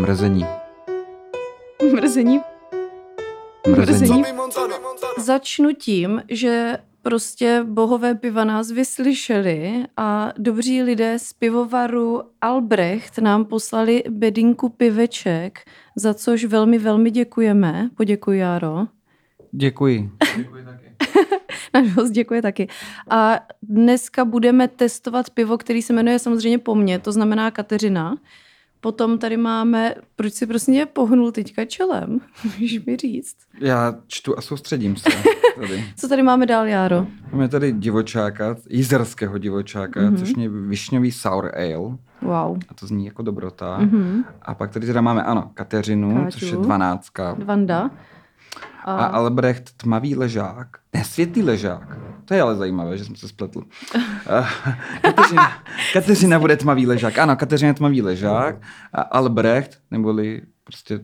Mrzení. Mrzení. Mrzení. Mrzení. Začnu tím, že prostě bohové piva nás vyslyšeli a dobří lidé z pivovaru Albrecht nám poslali bedinku piveček, za což velmi, velmi děkujeme. Poděkuji, Járo. Děkuji. Náš host děkuje taky. A dneska budeme testovat pivo, který se jmenuje samozřejmě po mně, to znamená Kateřina. Potom tady máme, proč si prostě pohnul teďka čelem? Můžeš mi říct. Já čtu a soustředím se tady. Co tady máme dál, Járo? Máme tady divočáka, jizerského divočáka, Mhm. mm-hmm. což je višňový sour ale. Wow. A to zní jako dobrota. Mhm. Mm-hmm. A pak tady teda máme, ano, Kateřinu, Káťu. což je dvanáctka. Vanda. A Albrecht tmavý ležák. Ne, světlý ležák. To je ale zajímavé, že jsem se spletl. Eh, Kateřina, Kateřina bude tmavý ležák. Ano, Kateřina je tmavý ležák. A Albrecht, neboli prostě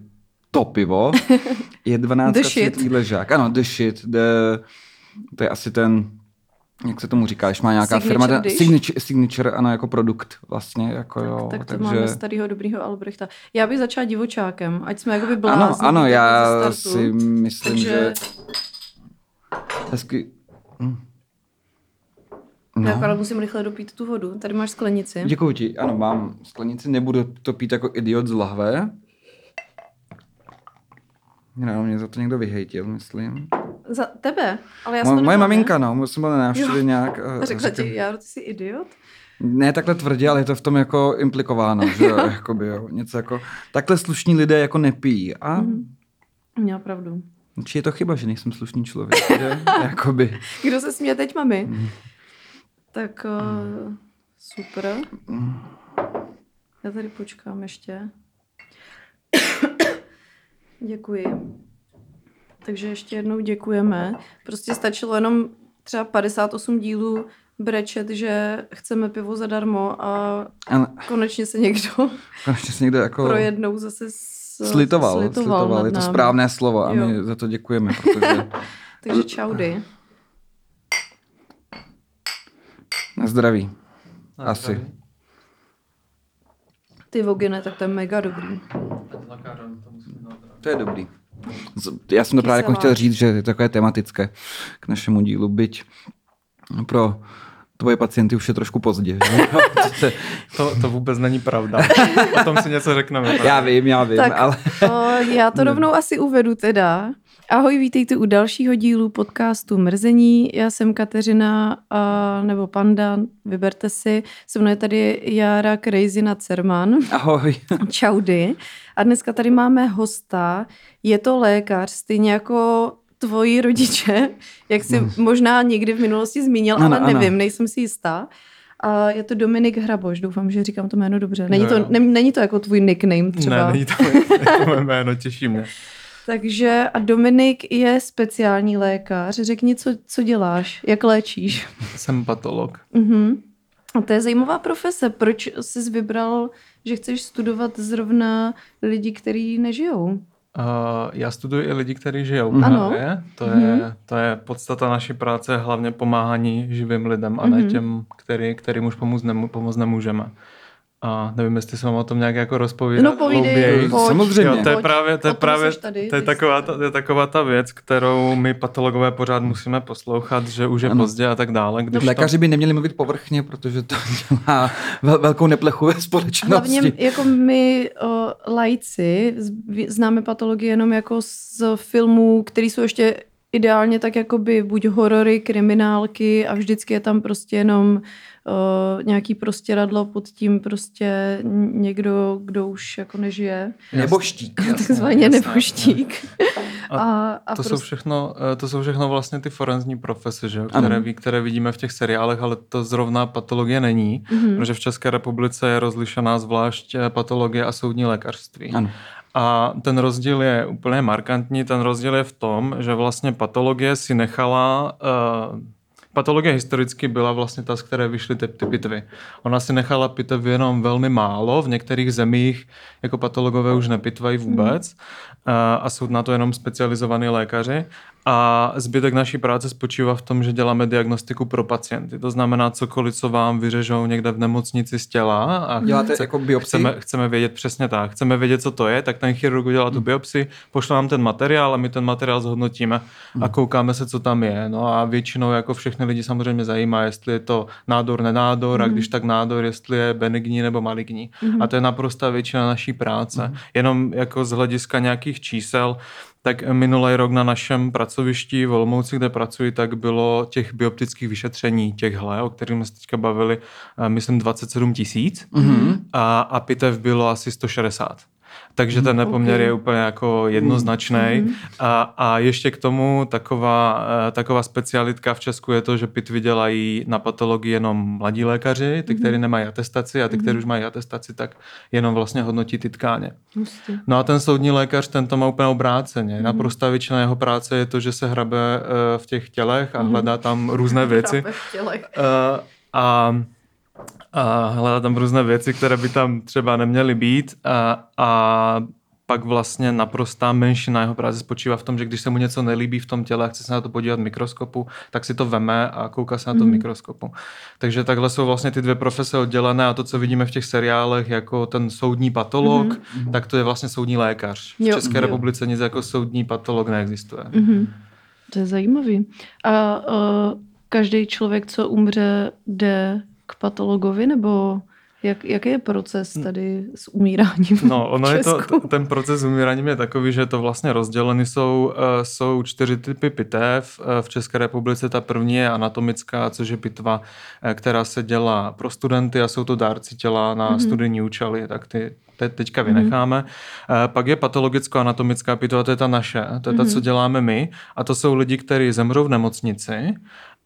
to pivo, je 12 The shit. světlý ležák. Ano, the shit. The, to je asi ten, jak se tomu říká, když má nějaká Signature firma, dish. signature, signature, ano, jako produkt vlastně, jako jo, tak to takže... máme starého dobrýho Albrechta. Já bych začala divočákem, ať jsme jakoby blázni. Ano, ano, já si myslím, Takže že hezky... Hm. no. No. ale musím rychle dopít tu vodu. Tady máš sklenici. Děkuji ti. Ano, mám sklenici, nebudu to pít jako idiot z lahve. No, mě za to někdo vyhejtil, myslím. Za tebe? Ale já Mo- moje nebyla, maminka, no, jsem byl na návštěvě nějak. A řekla řekl- ti, Járo, ty jsi idiot? Ne takhle tvrdě, ale je to v tom jako implikováno, že jo, jakoby, jo. Něco jako, takhle slušní lidé jako nepijí. A Mhm. Měla pravdu. či je to chyba, že nejsem slušný člověk, že? jakoby. Kdo se směje teď, mami? Mhm. Tak uh, super. Já tady počkám ještě. Děkuji. Takže ještě jednou děkujeme. Prostě stačilo jenom třeba 58 dílů brečet, že chceme pivo zadarmo a Ale konečně se někdo konečně se někdo jako pro jednou zase s, slitoval, slitoval, slitoval. je to správné slovo a Jo. my za to děkujeme, protože Takže čaudy. na zdraví. Na Asi. zdraví. Ty vogine, tak to je mega dobrý. To je dobrý. Já jsem to právě jako chtěl říct, že je to takové tematické k našemu dílu, byť pro tvoje pacienty už je trošku pozdě. To, to vůbec není pravda. O tom si něco řekneme. já vím, já vím, Tak ale o, já to rovnou asi uvedu teda. Ahoj, vítejte u dalšího dílu podcastu Mrzení. Já jsem Kateřina, a, nebo Panda, vyberte si. Se mnou je tady Jára Krejzina Cerman. ahoj. Čaudy. A dneska tady máme hosta. Je to lékař, stejně jako tvoji rodiče, jak jsi možná někdy v minulosti zmínil, Ano, ale ano. nevím, nejsem si jistá. A je to Dominik Hraboš, doufám, že říkám to jméno dobře. Není, Jo, to, ne, není to jako tvůj nickname třeba. Ne, není to, to moje jméno, těší mě. Takže a Dominik je speciální lékař. Řekni, co, co děláš, jak léčíš. Jsem patolog. Mhm. A to je zajímavá profese. Proč jsi vybral, že chceš studovat zrovna lidi, kteří nežijou? Uh, já studuji i lidi, kteří žijou. Právě. To, Mhm. je, to je podstata naší práce, hlavně pomáhání živým lidem a ne Mhm. těm, který, kterým už pomoct, nemů- pomoct nemůžeme. A nevím, jestli jsem o tom nějak jako rozpovídat. No povídej, pojď. Samozřejmě. Jo, to je právě, to je právě tady, to je taková, ta, to je taková ta věc, kterou my patologové pořád musíme poslouchat, že už je Ano. pozdě a tak dále. Když Lékaři by neměli mluvit povrchně, protože to dělá vel, velkou neplechu ve společnosti. Hlavně jako my o, lajci známe patologii jenom jako z filmů, které jsou ještě ideálně tak jakoby buď horory, kriminálky a vždycky je tam prostě jenom o, nějaký prostě radlo pod tím prostě někdo, kdo už jako nežije. Neboštík. Takzvaně jasně, neboštík. A A, a to, jsou prostě, všechno, eh, to jsou všechno vlastně ty forenzní profese, že? Ano. Které, ví, které vidíme v těch seriálech, ale to zrovna patologie není, Mhm. protože v České republice je rozlišená zvlášť eh, patologie a soudní lékařství. Ano. A ten rozdíl je úplně markantní. Ten rozdíl je v tom, že vlastně patologie si nechala... Uh, patologie historicky byla vlastně ta, z které vyšly ty, ty pitvy. Ona si nechala pitev jenom velmi málo. V některých zemích jako patologové už nepitvají vůbec. Uh, a jsou na to jenom specializovaní lékaři. A zbytek naší práce spočívá v tom, že děláme diagnostiku pro pacienty. To znamená, cokoliv, co vám vyřežou někde v nemocnici z těla. A Děláte chce, jako biopsii? Chceme, chceme vědět přesně tak. Chceme vědět, co to je, tak ten chirurg udělá tu biopsi, pošle nám ten materiál a my ten materiál zhodnotíme a koukáme se, co tam je. No a většinou jako všechny lidi samozřejmě zajímá, jestli je to nádor, nenádor a když tak nádor, jestli je benigní nebo maligní. A to je naprosto většina naší práce. Jenom jako z hlediska nějakých čísel, tak minulý rok na našem pracovišti v Olomouci, kde pracuji, tak bylo těch bioptických vyšetření těchhle, o kterých jsme se teďka bavili, eh, myslím 27 tisíc mm-hmm. a, a pitev bylo asi 160. Takže ten nepoměr okay. je úplně jako jednoznačný. Mm-hmm. A, a ještě k tomu taková, eh, taková specialitka v Česku je to, že pitvy dělají na patologii jenom mladí lékaři, ty, mm-hmm. kteří nemají atestaci a ty, kteří už mají atestaci, tak jenom vlastně hodnotí ty tkáně. Justě. No a ten soudní lékař, ten to má úplně obráceně. Mm-hmm. Naprosto většina jeho práce je to, že se hrabe uh, v těch tělech a hledá tam různé věci. tělech. Uh, a a hledat tam různé věci, které by tam třeba neměly být a, a pak vlastně naprostá menšina jeho práce spočívá v tom, že když se mu něco nelíbí v tom těle a chce se na to podívat v mikroskopu, tak si to veme a kouká se na to v mhm. mikroskopu. Takže takhle jsou vlastně ty dvě profese oddělené a to, co vidíme v těch seriálech jako ten soudní patolog, mm-hmm. tak to je vlastně soudní lékař. V jo, České jo. republice nic jako soudní patolog neexistuje. Mm-hmm. To je zajímavý. A uh, každý člověk, co umře, jde k patologovi, nebo jak, jaký je proces tady s umíráním? No, ono je to, ten proces s umíráním je takový, že to vlastně rozdělený jsou, uh, jsou čtyři typy pitev. Uh, v České republice ta první je anatomická, což je pitva, uh, která se dělá pro studenty a jsou to dárci těla na mm-hmm. studijní účely, tak ty te, teďka mhm. vynecháme. Mm-hmm. Pak je patologicko-anatomická pitva, to je ta naše, to je mm-hmm. ta, co mhm. děláme my. A to jsou lidi, kteří zemřou v nemocnici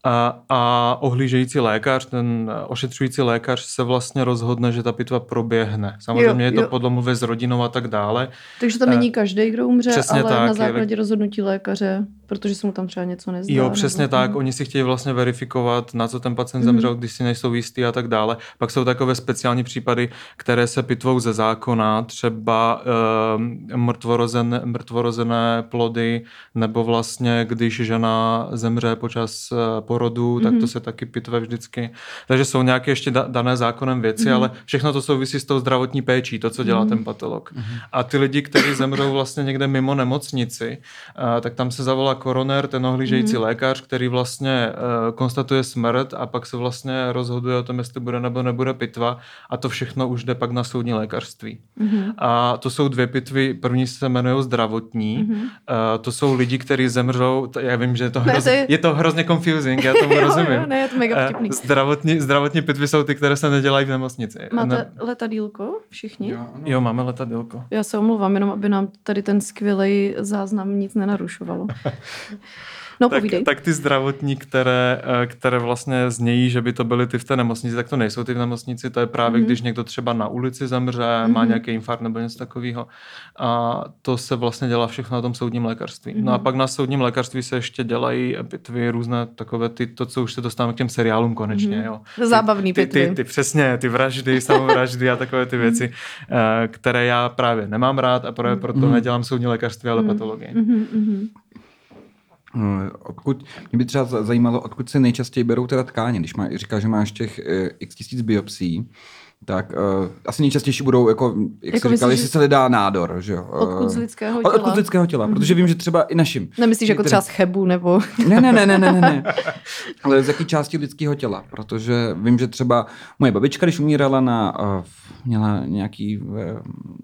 a, a ohlížející lékař, ten ošetřující lékař se vlastně rozhodne, že ta pitva proběhne. Samozřejmě jo, je to podle mluvy s rodinou a tak dále. Takže to není každý, kdo umře, Přesně ale tak, na základě je... rozhodnutí lékaře protože se mu tam třeba něco nezdá. Jo, přesně nebo... tak. Oni si chtějí vlastně verifikovat, na co ten pacient zemřel, mm. když si nejsou jistý a tak dále. Pak jsou takové speciální případy, které se pitvou ze zákona, třeba uh, mrtvorozen, mrtvorozené plody, nebo vlastně, když žena zemře počas uh, porodu, tak to mhm. se taky pitve vždycky. Takže jsou nějaké ještě da- dané zákonem věci, mm. ale všechno to souvisí s tou zdravotní péčí, to, co dělá mm. ten patolog. Mm. A ty lidi, kteří zemřou vlastně někde mimo nemocnici, uh, tak tam se zavolá koroner, ten ohlížející mm. lékař, který vlastně uh, konstatuje smrt a pak se vlastně rozhoduje o tom, jestli bude nebo nebude pitva a to všechno už jde pak na soudní lékařství. Mm. A to jsou dvě pitvy, první se jmenují zdravotní, mm. uh, to jsou lidi, kteří zemřou, to, já vím, že je to, hrozně, to je... je to hrozně confusing, já tomu rozumím. jo, ne, je to mega uh, zdravotní, zdravotní pitvy jsou ty, které se nedělají v nemocnici. Máte ne... letadílko všichni? Jo, jo, máme letadílko. Já se omluvám, jenom aby nám tady ten skvělý záznam nic nenarušovalo. No, tak, tak ty zdravotní, které, eh, které vlastně znějí, že by to byly ty v té nemocnici, tak to nejsou ty v nemocnici, to je právě, mm-hmm. když někdo třeba na ulici zemře, mm-hmm. má nějaký infarkt nebo něco takového. A to se vlastně dělá všechno na tom soudním lékařství. Mm-hmm. No a mhm. pak na soudním lékařství se ještě dělají pitvy různé takové ty, to, co už se dostáváme k těm seriálům konečně. Mm-hmm. Jo. Zábavný ty, ty, ty, ty, přesně, ty vraždy, samovraždy a takové ty věci, mm-hmm. které já právě nemám rád a právě proto mm-hmm. nedělám soudní lékařství, ale mm-hmm. patologii. Mm-hmm. Eh, odkud, mě by třeba zajímalo, odkud se nejčastěji berou teda tkáně, když má, říká, že máš těch eh, x tisíc biopsí, tak uh, asi nejčastější budou, jako, jak jako jsi říkal, jestli se lidá nádor. Že jo? Odkud z lidského těla? Odkud z lidského těla, mm-hmm. protože vím, že třeba i našim. Nemyslíš jako třeba z chebu, nebo... ne, ne, ne, ne, ne, ne, ale z jaký části lidského těla, protože vím, že třeba moje babička, když umírala na, uh, měla nějaký uh,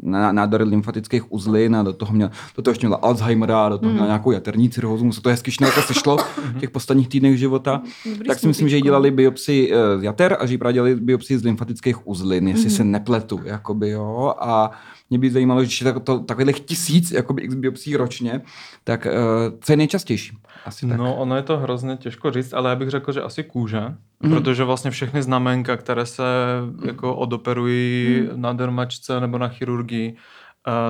na, nádory lymfatických uzlin a do toho, měla, do toho ještě měla Alzheimera, do toho mm. měla nějakou jaterní cirhózu, se to hezky šnělka sešlo v těch posledních týdnech života, Dobrý tak si myslím, že jí dělali biopsii z jater a že jí právě dělali biopsii z lymfatických uzlin uzlin, jestli mm-hmm. se nepletu, jakoby, jo, a mě by zajímalo, že tak to, takových tisíc jakoby x biopsí ročně, tak uh, co je nejčastější? Asi tak. No, ono je to hrozně těžko říct, ale já bych řekl, že asi kůže, mm. protože vlastně všechny znamenka, které se mm. jako odoperují mm. na dermačce nebo na chirurgii,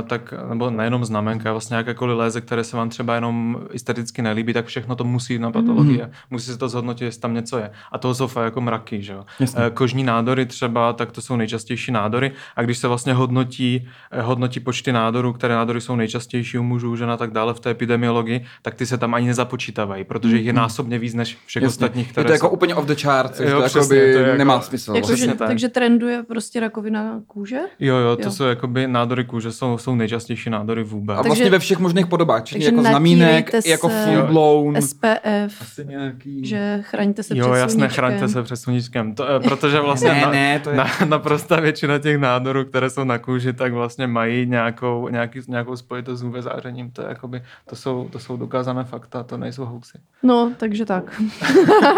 tak, nebo nejenom znamenka, vlastně jakékoliv léze, které se vám třeba jenom esteticky nelíbí, tak všechno to musí jít na patologii. Mm. Musí se to zhodnotit, jestli tam něco je. A toho jsou fakt jako mraky, že jo. Uh, kožní nádory třeba, tak to jsou nejčastější nádory. A když se vlastně hodnotí, hodnotí počty nádorů, které nádory jsou nejčastější u mužů, žen a tak dále v té epidemiologii, tak ty se tam ani nezapočítávají, protože jich je násobně víc než všech Jasně. ostatních, které Je to jako jsou... úplně off the charts, jo, to, přesně, to jako, nemá smysl. Jako, že, takže trenduje prostě rakovina kůže? Jo, jo, to jo. jsou jakoby nádory kůže, jsou, jsou nejčastější nádory vůbec. A vlastně takže, ve všech možných podobách, či jako znamínek, se, jako full blown. SPF, asi nějaký... že chraňte se jo, před jasně, chraňte se před sluníčkem, to, eh, protože vlastně ne, na, ne, to je... na, naprosta většina těch nádorů, které jsou na kůži, tak vlastně mají nějakou, nějaký, nějakou spojitost s UV zářením, to, je jakoby, to, jsou, to jsou dokázané fakta, to nejsou hoaxy. No, takže tak.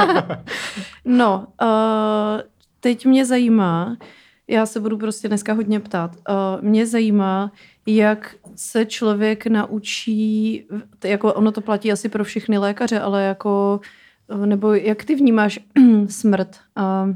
no, uh, teď mě zajímá, já se budu prostě dneska hodně ptát. Uh, mě zajímá, jak se člověk naučí, jako ono to platí asi pro všechny lékaře, ale jako, nebo jak ty vnímáš smrt? Uh,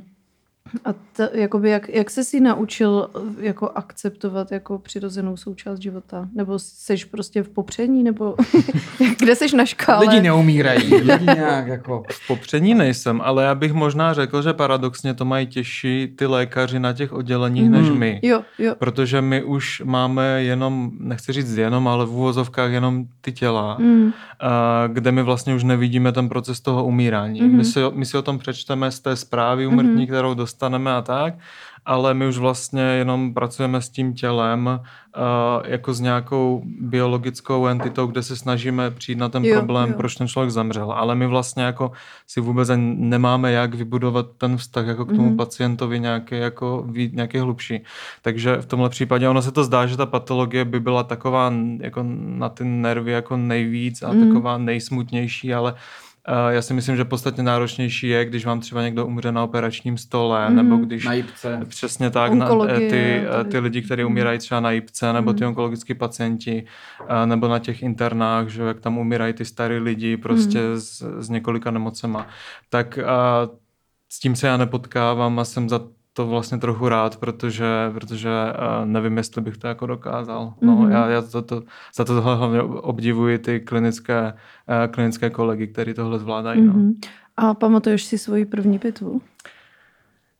a ta, jakoby jak, jak se si naučil jako akceptovat jako přirozenou součást života? Nebo seš prostě v popření? Nebo kde seš na škále? Lidi neumírají. Lidi nějak jako... V popření nejsem, ale já bych možná řekl, že paradoxně to mají těžší ty lékaři na těch odděleních mm. než my. Jo, jo. Protože my už máme jenom, nechci říct jenom, ale v úvozovkách jenom ty těla, mm. kde my vlastně už nevidíme ten proces toho umírání. Mm. My, si, my si o tom přečteme z té zprávy umrtní, mm. kterou dostaneme dostaneme a tak, ale my už vlastně jenom pracujeme s tím tělem uh, jako s nějakou biologickou entitou, kde se snažíme přijít na ten jo, problém, jo. proč ten člověk zemřel. Ale my vlastně jako si vůbec nemáme jak vybudovat ten vztah jako k tomu mm-hmm. pacientovi nějaký, jako, nějaký hlubší. Takže v tomhle případě ono se to zdá, že ta patologie by byla taková jako na ty nervy jako nejvíc a mm. taková nejsmutnější, ale já si myslím, že podstatně náročnější je, když vám třeba někdo umře na operačním stole, mm. nebo když... Na jipce. Přesně tak, na, ty, ty lidi, kteří umírají třeba na jipce, nebo ty mhm. onkologické pacienti, nebo na těch internách, že jak tam umírají ty starý lidi prostě mm. s, s několika nemocema. Tak a, s tím se já nepotkávám a jsem za to vlastně trochu rád, protože, protože uh, nevím, jestli bych to jako dokázal. No, mm-hmm. já, já to, to, za to hlavně obdivuji ty klinické, uh, klinické kolegy, kteří tohle zvládají. Mm-hmm. No. Mhm. A pamatuješ si svoji první pitvu?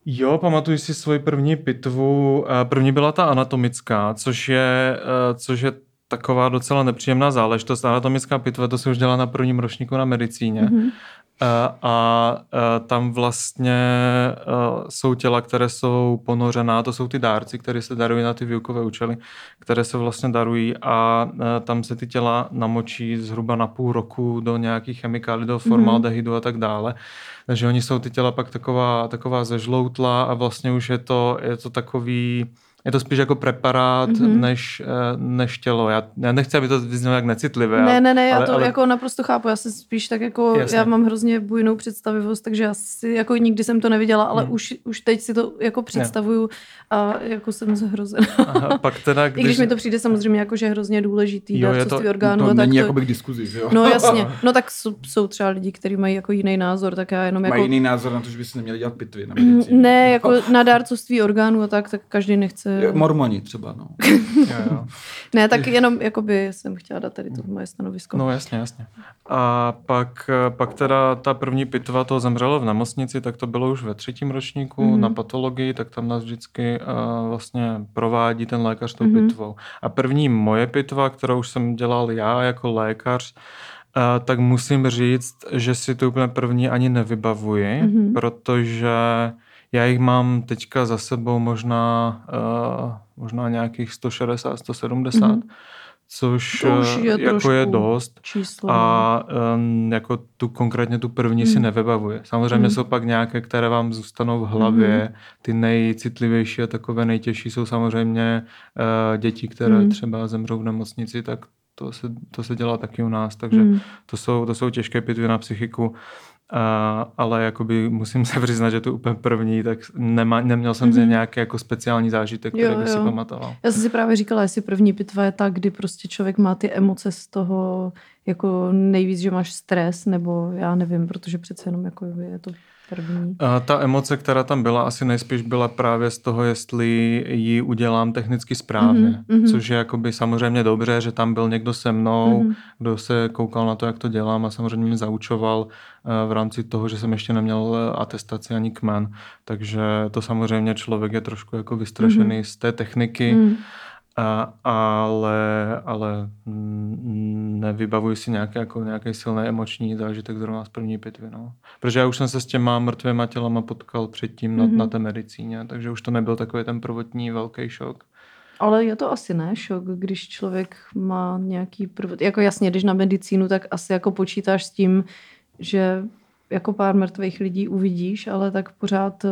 Jo, pamatuju si svoji první pitvu. První byla ta anatomická, což je, což je taková docela nepříjemná záležitost. Anatomická pitva, to se už dělá na prvním ročníku na medicíně. Mm-hmm. A tam vlastně jsou těla, které jsou ponořená, to jsou ty dárci, které se darují na ty výukové účely, které se vlastně darují a tam se ty těla namočí zhruba na půl roku do nějakých chemikálí, do formaldehydu a tak dále. Takže oni jsou ty těla pak taková, taková zežloutla a vlastně už je to, je to takový je to spíš jako preparát mm-hmm. než, eh, než tělo. Já, já nechci, aby to vyznělo jak necitlivé. Ne, ne, ne, já ale, to ale... jako naprosto chápu. Já se spíš tak jako, Jasně. já mám hrozně bujnou představivost, takže já si jako nikdy jsem to neviděla, ale mm. už, už teď si to jako představuju a jako jsem zhrozená. Aha, pak teda, když... I když mi to přijde samozřejmě jako, že je hrozně důležitý jo, dárcovství orgánů. To není to... jako by k diskuzi, jo? No jasně, no tak jsou, jsou třeba lidi, kteří mají jako jiný názor, tak já jenom mají jako... jiný názor na to, že by se neměli dělat pitvy na medicínu. Ne, jako na dárcovství orgánů a tak, tak každý nechce... Mormoni třeba, no. jo, jo. Ne, tak jenom jakoby jsem chtěla dát tady to moje stanovisko. No jasně, jasně. A pak, pak teda ta první pitva toho zemřelo v nemocnici, tak to bylo už ve třetím ročníku mm-hmm. na patologii, tak tam nás vždycky uh, vlastně provádí ten lékař tou mm-hmm. pitvou. A první moje pitva, kterou už jsem dělal já jako lékař, Uh, tak musím říct, že si to úplně první ani nevybavuji, mm-hmm. protože já jich mám teďka za sebou možná, uh, možná nějakých 160, 170, mm-hmm. což to už je jako je dost. Číslo. A um, jako tu konkrétně tu první mm. si nevybavuji. Samozřejmě mm. jsou pak nějaké, které vám zůstanou v hlavě. Mm. Ty nejcitlivější a takové nejtěžší jsou samozřejmě uh, děti, které mm. třeba zemřou v nemocnici, tak to se, to se dělá taky u nás, takže mm. to, jsou, to jsou těžké pitvy na psychiku. Uh, ale jakoby musím se přiznat, že to úplně první, tak nema, neměl jsem mm-hmm. nějaký jako speciální zážitek, který bych si pamatoval. Já jsem si právě říkala, jestli první pitva je ta, kdy prostě člověk má ty emoce z toho jako nejvíc, že máš stres, nebo já nevím, protože přece jenom jako je to první. A ta emoce, která tam byla, asi nejspíš byla právě z toho, jestli ji udělám technicky správně. Mm-hmm. Což je jakoby samozřejmě dobře, že tam byl někdo se mnou, mm-hmm. kdo se koukal na to, jak to dělám a samozřejmě mi zaučoval eh, v rámci toho, že jsem ještě neměl eh, atestaci ani kmen. Takže to samozřejmě člověk je trošku jako vystrašený mm-hmm. z té techniky. Mm-hmm a, ale, ale nevybavuji si nějaké, jako nějaký silný emoční zážitek zrovna z první pitvy. No. Protože já už jsem se s těma mrtvýma tělama potkal předtím mm-hmm. na, na té medicíně, takže už to nebyl takový ten prvotní velký šok. Ale je to asi ne šok, když člověk má nějaký prvot. Jako jasně, když na medicínu, tak asi jako počítáš s tím, že jako pár mrtvých lidí uvidíš, ale tak pořád uh,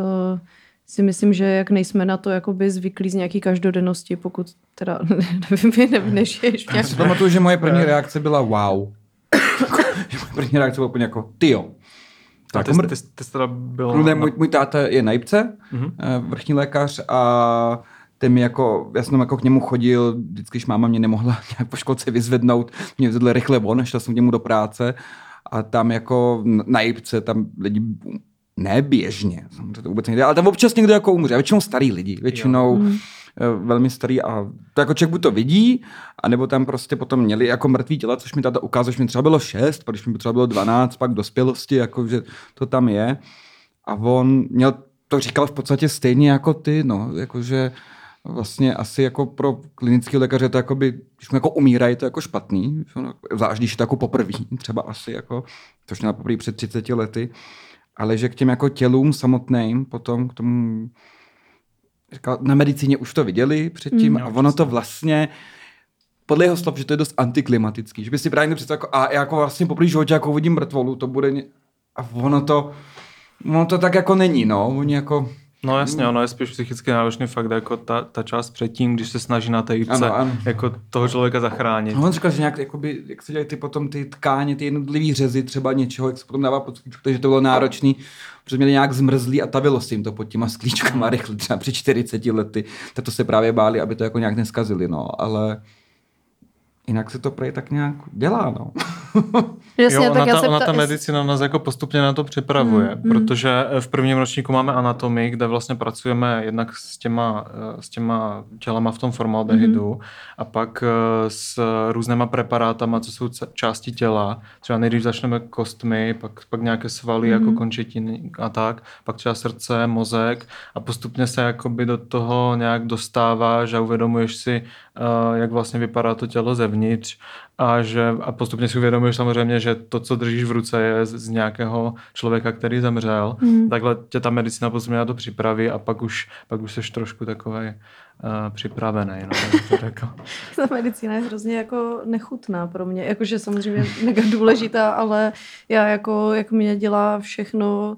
si myslím, že jak nejsme na to jakoby zvyklí z nějaký každodennosti, pokud teda nevím, nevím nežiješ Já si pamatuju, že moje první reakce byla wow. moje první reakce byla úplně jako tyjo. Tak, ty, ty, ty, ty teda byl... No, ne, můj, můj táta je na Jipce, mm-hmm. vrchní lékař a ten mi jako, já jsem jako k němu chodil, vždycky, když máma mě nemohla nějak po školce vyzvednout, mě vyzvedli rychle von, šel jsem k němu do práce a tam jako na Jipce, tam lidi ne běžně, samozřejmě to vůbec nejde, ale tam občas někdo jako umře. Většinou starý lidi, většinou jo. Eh, velmi starý a to jako člověk buď to vidí, anebo tam prostě potom měli jako mrtvý těla, což mi táta ukázal, že mi třeba bylo 6, pak když mi třeba bylo 12, pak dospělosti, jako že to tam je. A on měl, to říkal v podstatě stejně jako ty, no, jakože vlastně asi jako pro klinický lékaře to jakoby, když mu jako umírají, to jako špatný, zvlášť když je to jako poprvé, třeba asi jako, což měla poprvé před 30 lety, ale že k těm jako tělům samotným potom k tomu říkal, na medicíně už to viděli předtím mm, a ono to vlastně podle jeho slov, že to je dost antiklimatický, že by si právě představil, jako, a jako vlastně po životě jako uvidím mrtvolu, to bude, ně... a ono to, ono to tak jako není, no, oni jako, No jasně, ono je spíš psychicky náročný fakt jako ta, ta část předtím, když se snaží na té jípce ano, ano. jako toho člověka zachránit. No on říkal, že nějak, jakoby, jak se dělají ty potom ty tkáně, ty jednotlivý řezy třeba něčeho, jak se potom dává pod sklíčku, takže to bylo náročný, protože měli nějak zmrzlý a tavilo se jim to pod těma sklíčkama rychle, třeba při 40 lety, tak to se právě báli, aby to jako nějak neskazili, no, ale jinak se to prej tak nějak dělá, no. Jasně, jo, tak ona, já ta, ona ta medicina nás jako postupně na to připravuje, hmm, hmm. protože v prvním ročníku máme anatomii, kde vlastně pracujeme jednak s těma, s těma tělama v tom formaldehydu hmm. a pak eh, s různýma preparátama, co jsou části těla. Třeba nejdřív začneme kostmi, pak, pak nějaké svaly jako hmm. jako končetiny a tak, pak třeba srdce, mozek a postupně se jakoby do toho nějak dostáváš a uvědomuješ si, eh, jak vlastně vypadá to tělo zevnitř a, že, a postupně si uvědomuješ samozřejmě, že to, co držíš v ruce, je z, z nějakého člověka, který zemřel. Mm. Takhle tě ta medicína postupně na to připraví a pak už, pak už jsi trošku takový uh, připravený. No, to ta medicína je hrozně jako nechutná pro mě. Jakože samozřejmě mega důležitá, ale já jako, jak mě dělá všechno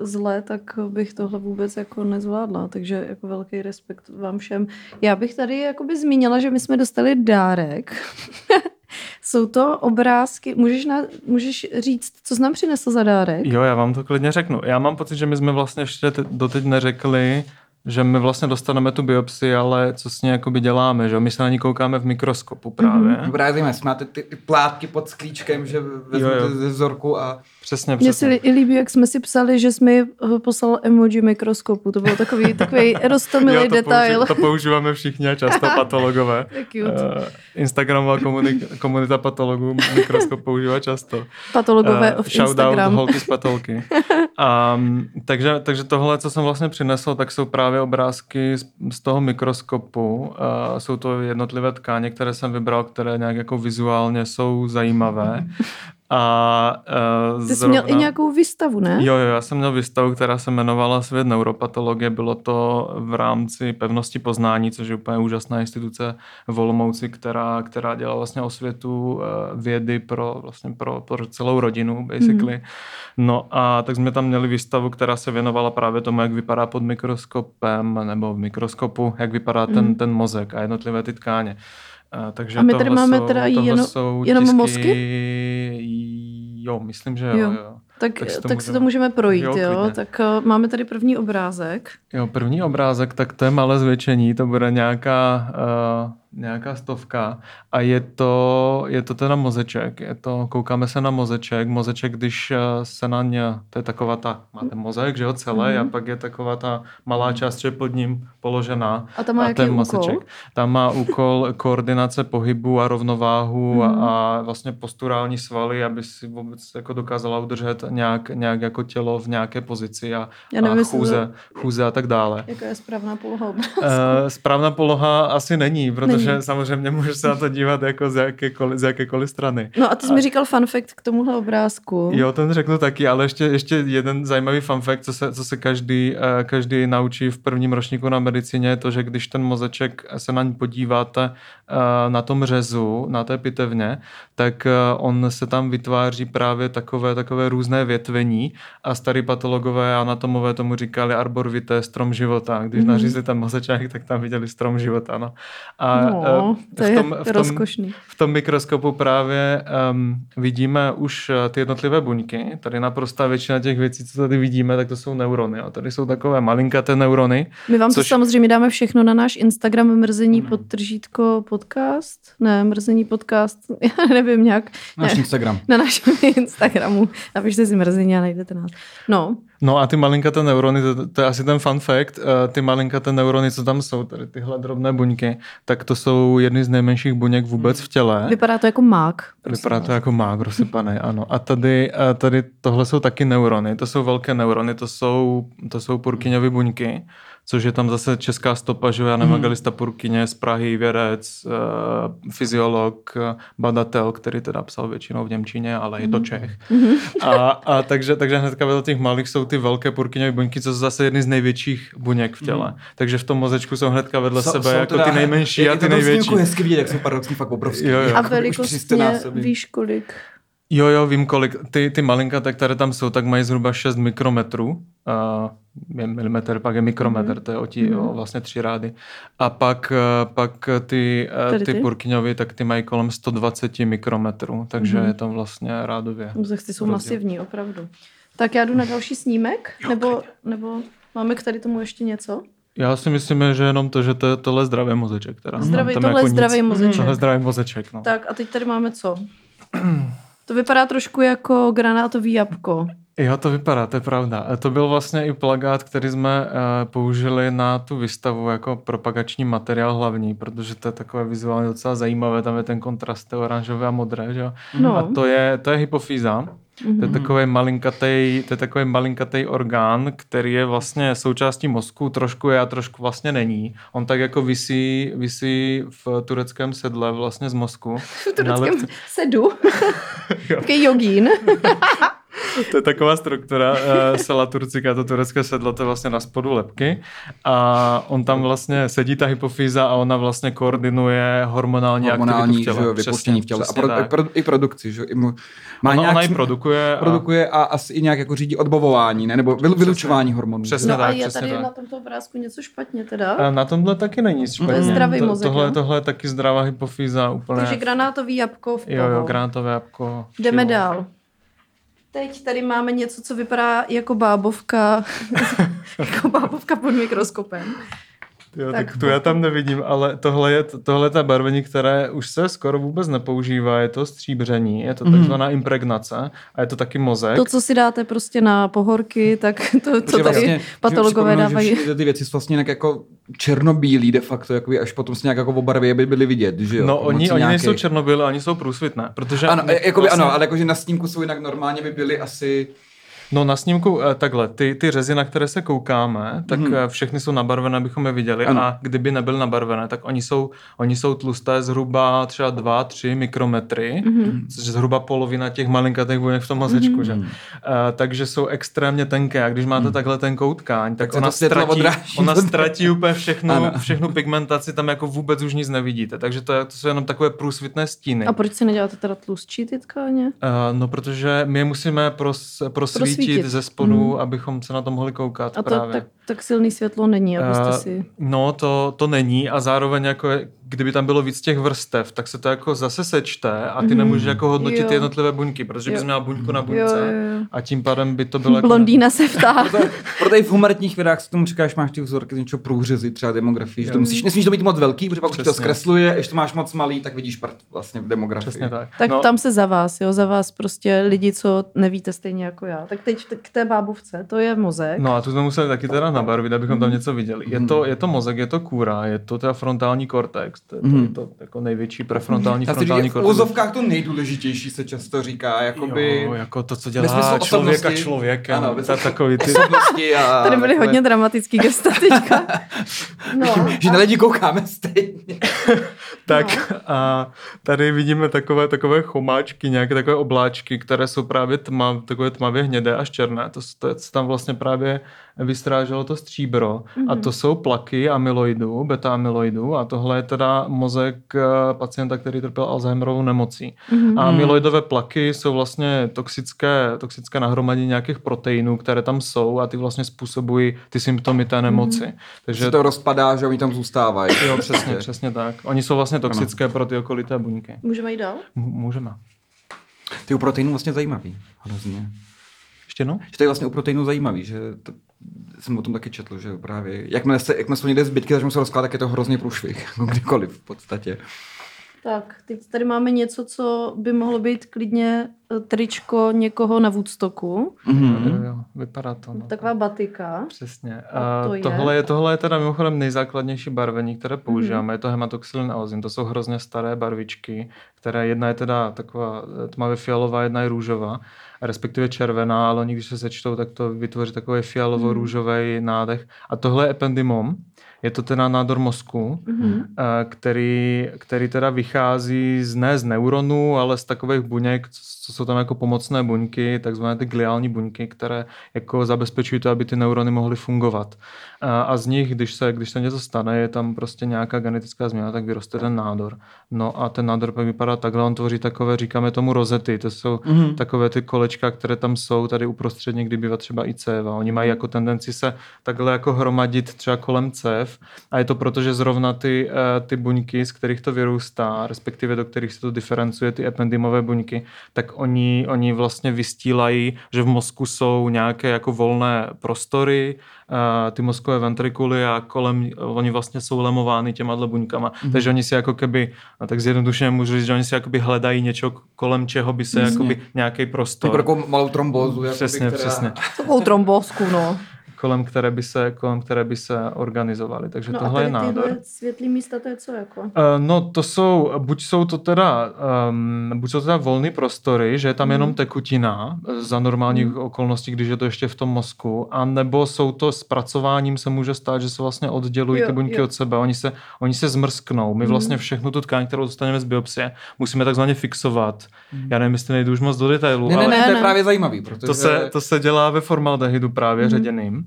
zle, tak bych tohle vůbec jako nezvládla. Takže jako velký respekt vám všem. Já bych tady jakoby zmínila, že my jsme dostali dárek. Jsou to obrázky, můžeš, na, můžeš říct, co jsi nám přinesl za dárek? Jo, já vám to klidně řeknu. Já mám pocit, že my jsme vlastně ještě doteď neřekli, že my vlastně dostaneme tu biopsii, ale co s ní jakoby děláme, že my se na ní koukáme v mikroskopu právě. Mm-hmm. Právě máte ty, ty plátky pod sklíčkem, že vezmete ze vzorku a... Přesně, přesně. Mně se i líbí, jak jsme si psali, že jsme eh, poslal emoji mikroskopu. To byl takový, takový rostomilý detail. Použi- to používáme všichni a často patologové. uh, Instagramová komunita, komunita patologů mikroskop používá často. Patologové uh, of Instagram. Shoutout holky z patolky. um, takže, takže tohle, co jsem vlastně přinesl, tak jsou právě obrázky z, z toho mikroskopu. Uh, jsou to jednotlivé tkáně, které jsem vybral, které nějak jako vizuálně jsou zajímavé. A, uh, Ty jsi zrovna... měl i nějakou výstavu, ne? Jo, jo, já jsem měl výstavu, která se jmenovala Svět neuropatologie. Bylo to v rámci pevnosti poznání, což je úplně úžasná instituce v Olomouci, která, která dělá vlastně osvětu uh, vědy pro, vlastně pro, pro celou rodinu, basically. Mm. No a tak jsme tam měli výstavu, která se věnovala právě tomu, jak vypadá pod mikroskopem nebo v mikroskopu, jak vypadá mm. ten, mhm. ten mozek a jednotlivé ty tkáně. Uh, takže a my tady máme jsou, teda jenom, jsou jenom tisky, mozky? Jo, myslím, že jo. jo. jo. Tak, tak, si to, tak můžeme... si to můžeme projít, jo. jo? Tak uh, máme tady první obrázek. Jo, první obrázek, tak to je malé zvětšení, to bude nějaká, uh, nějaká stovka a je to, je to teda mozeček. Je to, koukáme se na mozeček. Mozeček, když eh, se na ně, to je taková ta, máte mozek, že jo, celé, mm-hmm. a pak je taková ta malá část, že pod ním položená. A tam má a jaký ten úkol? mozeček. Tam má úkol koordinace pohybu a rovnováhu Mhm. mm-hmm. a, vlastně posturální svaly, aby si vůbec jako dokázala udržet nějak, nějak jako tělo v nějaké pozici a, Já nevím, a chůze, chůze a tak dále. Jaká je správná poloha obrázku? Eh, správná poloha asi není, protože Není. samozřejmě můžeš se na to dívat jako z jakékoliv, z jakékoliv strany. No a ty jsi mi říkal fun fact k tomuhle obrázku. Jo, ten řeknu taky, ale ještě, ještě jeden zajímavý fun fact, co se, co se každý, eh, každý naučí v prvním ročníku na medicíně, je to, že když ten mozeček se na ní podíváte eh, na tom řezu, na té pitevně, tak eh, on se tam vytváří právě takové, takové různé větvení a starý patologové a anatomové tomu říkali arbor vitae, strom života. Když Mhm. mm-hmm. nařízli ten mozeček, tak tam viděli strom života. No. A no, eh, to je rozkošný. v tom mikroskopu právě um, vidíme už eh, ty jednotlivé buňky. Tady naprostá většina těch věcí, co tady vidíme, tak to jsou neurony. A tady jsou takové malinkaté neurony. My vám to Což- samozřejmě dáme všechno na náš Instagram mrzení podtržítko podcast. Ne, mrzení podcast, já nevím nějak. Náš Ne, Instagram. na našem Instagramu. Napište si mrzení a najdete nás. No, No a ty malinkaté neurony, to, to je asi ten fun fact, eh, ty malinkaté neurony, co tam jsou, tady tyhle drobné buňky, tak to jsou jedny z nejmenších buněk vůbec v těle. vypadá to jako mák. prosím Vypadá to jako mák rozsypaný, ano. A tady, a tady tohle jsou taky neurony, to jsou velké neurony, to jsou, to jsou Purkyňovy buňky, což je tam zase česká stopa, že jo, Jan Mhm. Purkyně z Prahy, vědec, eh, fyziolog, badatel, který teda psal většinou v Němčině, ale je to Mhm. Čech. A, a takže, takže hnedka vedle těch malých jsou ty velké Purkyňové buňky, co jsou zase jedny z největších buněk v těle. Takže v tom mozečku jsou hnedka vedle Jsou- sebe jsou jako teda- ty nejmenší je- a je ty největší. Jako hezky vidět, jak jsou paradoxně fakt obrovský. Jo, jo. A Jako už velikostně víš kolik? Jo, jo, vím kolik. Ty, ty malinkaté, které tam jsou, tak mají zhruba 6 mikrometrů. Uh, je milimetr, pak je mikrometr, Mhm. to je o, tí, o vlastně tři rády. A pak, eh, pak ty, Tady ty ty? purkyňovy, tak ty mají kolem 120 mikrometrů, takže Mhm. je to vlastně rádově. Mozechty jsou rozdíl. masivní, opravdu. Tak já jdu na další snímek, nebo, nebo máme k tady tomu ještě něco? Já si myslím, že jenom to, že to je tohle zdravý mozeček. Teda. Zdravý, Tam tohle je nic. zdravý mozeček. Tohle zdravý mozeček, no. Tak a teď tady máme co? To vypadá trošku jako granátový jabko. Jo, to vypadá, to je pravda. E, To byl vlastně i plagát, který jsme eh, použili na tu výstavu jako propagační materiál hlavní, protože to je takové vizuálně docela zajímavé, tam je ten kontrast oranžové a modré, že jo? No. A to je, to je hypofýza. To je takový malinkatej, to je takový malinkatej orgán, který je vlastně součástí mozku, trošku je a trošku vlastně není. On tak jako visí, visí v tureckém sedle vlastně z mozku. V tureckém Na lepce- sedu. Takový jogín. To je taková struktura uh, sela Turcika, to turecké sedlo, to je vlastně na spodu lepky a on tam vlastně sedí ta hypofýza a ona vlastně koordinuje hormonální, hormonální aktivitu v že těle. jo, vypouštění v těle. Přesně a pro, tak. pro, i produkci. Že? I má Ona, nějak, ona ji produkuje. A, produkuje a asi i nějak jako řídí odbavování, ne? nebo vylu, vylučování hormonů. Přesně. No a tak, je přesně tady tak. na tomto obrázku něco špatně teda. a na tomhle taky není nic špatně. zdravý To- mozek, tohle, tohle je taky zdravá hypofýza úplně. Takže granátový jabko v Jo, jo, granátové jabko. Jdeme dál. Teď tady máme něco, co vypadá jako bábovka, jako bábovka pod mikroskopem. Jo, Tak. tak tu já tam nevidím, ale tohle je, tohle je ta barvení, které už se skoro vůbec nepoužívá, je to stříbření, je to takzvaná impregnace a je to taky mozek. To, co si dáte prostě na pohorky, tak to, to tady vlastně, patologové dávají. Že ty věci jsou vlastně nějak jako černobílí de facto, jakoby, až potom se nějak jako v barvě by byly vidět, že jo? No, Pomocí oni, oni nejsou černobílé, oni jsou průsvitné, protože... Ano, jakoby vlastně- ano, ale jakože na snímku jsou jinak normálně by byly asi... No na snímku eh, takhle, ty, ty řezy, na které se koukáme, tak Mhm. mm. všechny jsou nabarvené, abychom je viděli Ano. a kdyby nebyly nabarvené, tak oni jsou, oni jsou tlusté zhruba třeba 2-3 mikrometry, Mhm. mm. což je zhruba polovina těch malinkatých buněk v tom mozečku, Mhm. že? Uh, takže jsou extrémně tenké a když máte mm. takhle tenkou tkáň, tak, Tak ona, ztratí, odráží. ona ztratí úplně všechnu, Ano. všechnu pigmentaci, tam jako vůbec už nic nevidíte, takže to, je, to jsou jenom takové průsvitné stíny. A proč si neděláte teda tlustší ty tkáně? Uh, no, protože my je musíme pros, prosvítit, Prosvítit. ze spodu, mm. abychom se na to mohli koukat A to právě. tak, tak silný světlo není, abyste Eh, si... No, to, to není a zároveň jako je, kdyby tam bylo víc těch vrstev, tak se to jako zase sečte a ty mm-hmm. nemůžeš jako hodnotit Jo. ty jednotlivé buňky, protože bys Jo. měla buňku na Jo, buňce jo, jo. a tím pádem by to bylo jako... Blondýna se vtáhla. Proto i v humanitních vědách se tomu říkáš, máš ty vzorky z něčeho průřezy, třeba demografii, že to Jo. musíš, nesmíš to mít moc velký, protože pak už to zkresluje, když to máš moc malý, tak vidíš prd vlastně v demografii. Přesně tak. Tak no, tam se za vás, jo, za vás prostě lidi, co nevíte stejně jako já. Tak teď k té bábovce, to je mozek. No a tu jsme museli taky teda nabarvit, abychom Mhm. tam něco viděli. Je to, je to mozek, je to kůra, je to teda frontální kortex, to je to, Mhm. to jako největší prefrontální si frontální říkám, v kortex. úzovkách to nejdůležitější se často říká, jakoby Jo, jako to, co dělá člověka osobnosti. člověkem. Ano, smyslu- takový ty... a Tady byly hodně dramatický gesta teďka. No, že na lidi koukáme stejně. Tak a tady vidíme takové, takové chomáčky, nějaké takové obláčky, které jsou právě tma, takové tmavě hnědé až černé. To, to je, tam vlastně právě vystráželo to stříbro. A to jsou plaky amyloidů, beta amyloidů a tohle je teda mozek eh, pacienta, který trpěl Alzheimerovou nemocí. A amyloidové plaky jsou vlastně toxické, toxické nahromadění nějakých proteinů, které tam jsou a ty vlastně způsobují ty symptomy té nemoci. Takže Že to rozpadá, že oni tam zůstávají. Jo, přesně, přesně tak. Oni jsou vlastně toxické pro ty okolité buňky. můžeme jít dál? M- můžeme. Ty u proteinů vlastně zajímavý. Hrozně. Ještě jednou? Že to je vlastně u proteinů zajímavý, že to, jsem o tom taky četl, že právě, jakmile, se, jakmile jsou někde zbytky, začnou se rozkládat, tak je to hrozně průšvih, jako kdykoliv v podstatě. Tak, teď tady máme něco, co by mohlo být klidně eh, tričko někoho na Woodstocku. Mhm. Jo, jo, vypadá to. No. Taková batika. Přesně. A to je? tohle, je, tohle je teda mimochodem nejzákladnější barvení, které Mhm. používáme. Je to hematoxylin aozin. To jsou hrozně staré barvičky, které jedna je teda taková eh, tmavě fialová, jedna je růžová, respektive červená, ale oni když se sečtou, tak to vytvoří takový fialovo-růžový nádech. A tohle je ependymom. Je to teda nádor mozku, Mhm. eh, který, který teda vychází z, ne z neuronů, ale z takových buněk, co, jsou tam jako pomocné buňky, takzvané ty gliální buňky, které jako zabezpečují to, aby ty neurony mohly fungovat. A, a z nich, když se, když se něco stane, je tam prostě nějaká genetická změna, tak vyroste ten nádor. No a ten nádor pak vypadá takhle, on tvoří takové, říkáme tomu rozety, to jsou Mhm. takové ty kolečka, které tam jsou, tady uprostřed někdy bývá třeba i céva. Oni mají jako tendenci se takhle jako hromadit třeba kolem cév a je to proto, že zrovna ty, eh, ty buňky, z kterých to vyrůstá, respektive do kterých se to diferencuje, ty ependymové buňky, tak oni, oni vlastně vystílají, že v mozku jsou nějaké jako volné prostory, eh, ty mozkové ventrikuly a kolem, oni vlastně jsou lemovány těma buňkama. Mm-hmm. Takže oni si jako keby, no tak zjednodušeně můžu říct, že oni si jakoby hledají něco, kolem čeho by se jakoby nějaký prostor. Jako takovou malou trombózu. jakoby, Přesně, která- přesně. Takovou trombosku, no. Kolem které by se, kolem které by se organizovaly. Takže No a tohle je tady nádor. světlý místa, to je co jako? Uh, no to jsou, buď jsou to teda, um, buď jsou to teda volné prostory, že je tam jenom tekutina eh, za normálních okolností, když je to ještě v tom mozku, a nebo jsou to zpracováním se může stát, že se vlastně oddělují Jo, ty buňky jo. od sebe, oni se, oni se zmrsknou. My vlastně všechnu tu tkáň, kterou dostaneme z biopsie, musíme takzvaně fixovat. Já nevím, jestli nejdu už moc do detailů, Ne, ne, ale... ne, to je ne. právě zajímavý, protože... To se, to se dělá ve formaldehydu právě Mhm. mm. ředěným,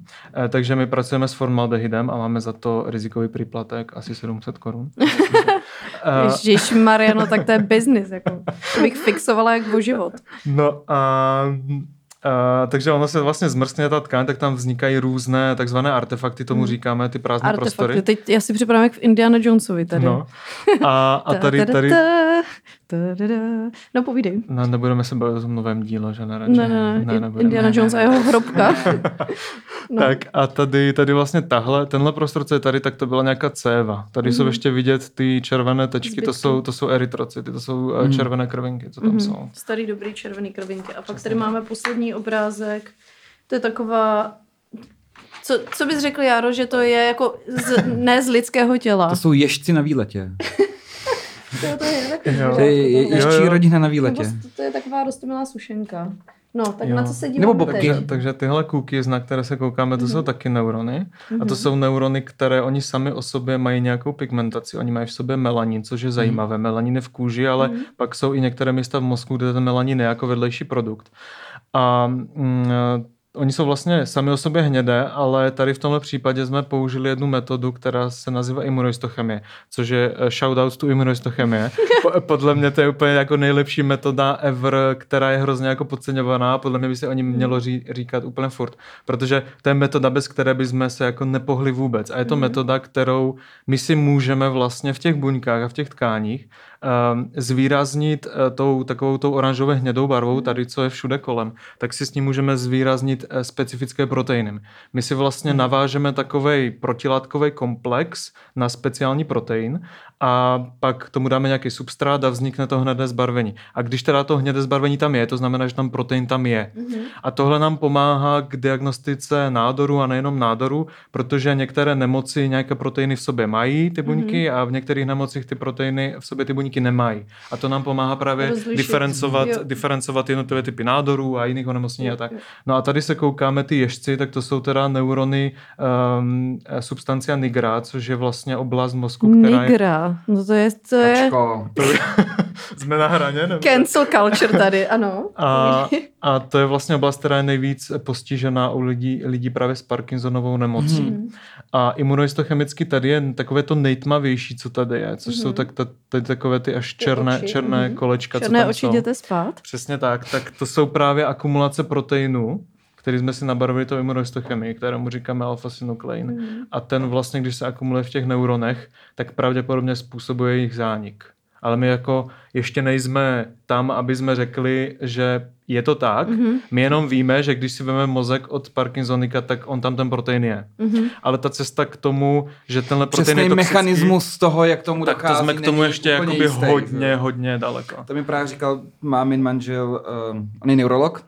takže my pracujeme s formaldehydem a máme za to rizikový příplatek asi 700 korun. Eh, Ježíš Mariano, tak to je business, jako. To bych fixovala jak o život. no a Uh, takže ono se vlastně zmrskne ta tkáň, tak tam vznikají různé takzvané artefakty, tomu říkáme ty prázdné. Artefakty. prostory. Teď já si připadám jak v Indiana Jonesovi tady. No. A, a tady, Ta, ta, tady, ta, ta, ta, ta. No povídej. no, nebudeme se bavit o tom novém díle, že ne? radši? Ne, ne, ne, nebudeme. Indiana Jones a jeho hrobka. No. Tak a tady, tady vlastně tahle, tenhle prostor, co je tady, tak to byla nějaká céva. Tady mm. jsou ještě vidět ty červené tečky, to jsou, to jsou erytrocity, to jsou mm. červené krvinky, co tam mm. jsou. Starý dobrý červený krvinky. A pak tady máme poslední obrázek. To je taková... Co, co bys řekl, Jaro, že to je jako z, ne z lidského těla? To jsou ježci na výletě. To, to je takový Jo. To je je, Jo, ježčí jo. rodina na výletě. s- to je taková rostomilá sušenka. No, tak Jo. na co se díváme Nebo bobky. teď? Takže, takže tyhle cookies, na které se koukáme, to jsou taky neurony. A to jsou neurony, které oni sami o sobě mají nějakou pigmentaci. Oni mají v sobě melanin, což je zajímavé. Melanin je v kůži, ale pak jsou i některé místa v mozku, kde ten melanin je jako vedlejší produkt. A mm, Oni jsou vlastně sami o sobě hnědé, ale tady v tomhle případě jsme použili jednu metodu, která se nazývá imunohistochemie, což je eh, shoutout to imunohistochemie. Podle mě to je úplně jako nejlepší metoda ever, která je hrozně jako podceňovaná. Podle mě by se o ní mělo ří, říkat úplně furt, protože to je metoda, bez které bychom se jako nepohli vůbec. A je to mm. metoda, kterou my si můžeme vlastně v těch buňkách a v těch tkáních zvýraznit uh, tou takovou tou oranžově hnědou barvou, tady co je všude kolem, tak si s ním můžeme zvýraznit uh, specifické proteiny. My si vlastně hmm. navážeme takový protilátkový komplex na speciální protein a pak tomu dáme nějaký substrát a vznikne to hnedé zbarvení. A když teda to hnědé zbarvení tam je, to znamená, že tam protein tam je. Mm-hmm. A tohle nám pomáhá k diagnostice nádoru a nejenom nádoru, protože některé nemoci nějaké proteiny v sobě mají ty buňky mm-hmm. a v některých nemocích ty proteiny v sobě ty buňky nemají. A to nám pomáhá právě Rozlišit. diferencovat, diferencovat jednotlivé typy nádorů a jiných onemocnění a tak. No a tady se koukáme ty ježci, tak to jsou teda neurony um, substancia nigra, což je vlastně oblast mozku, která nigra. je no to je, to je... Jsme na hraně, nebo? Cancel culture tady, ano. A, a to je vlastně oblast, která je nejvíc postižená u lidí, lidí právě s Parkinsonovou nemocí. Mm. A imunohistochemicky tady je takové to nejtmavější, co tady je, což mm. jsou tak, ta, tady takové ty až černé, oči. černé mm. kolečka, černé co tam oči jsou. jděte spát. Přesně tak. Tak to jsou právě akumulace proteinů, který jsme si nabarvili tou imunohistochemii, kterému říkáme alfa-synuklein. Mm. A ten vlastně, když se akumuluje v těch neuronech, tak pravděpodobně způsobuje jejich zánik. Ale my jako ještě nejsme tam, aby jsme řekli, že je to tak. Mm-hmm. My jenom víme, že když si vezmeme mozek od Parkinsonika, tak on tam ten protein je. Mm-hmm. Ale ta cesta k tomu, že tenhle protein Přesný je toxický, mechanismus toho, jak tomu tak dochází, to jsme k tomu ještě jakoby jistý, hodně, že? hodně daleko. To mi právě říkal mámin manžel, uh, on je neurolog,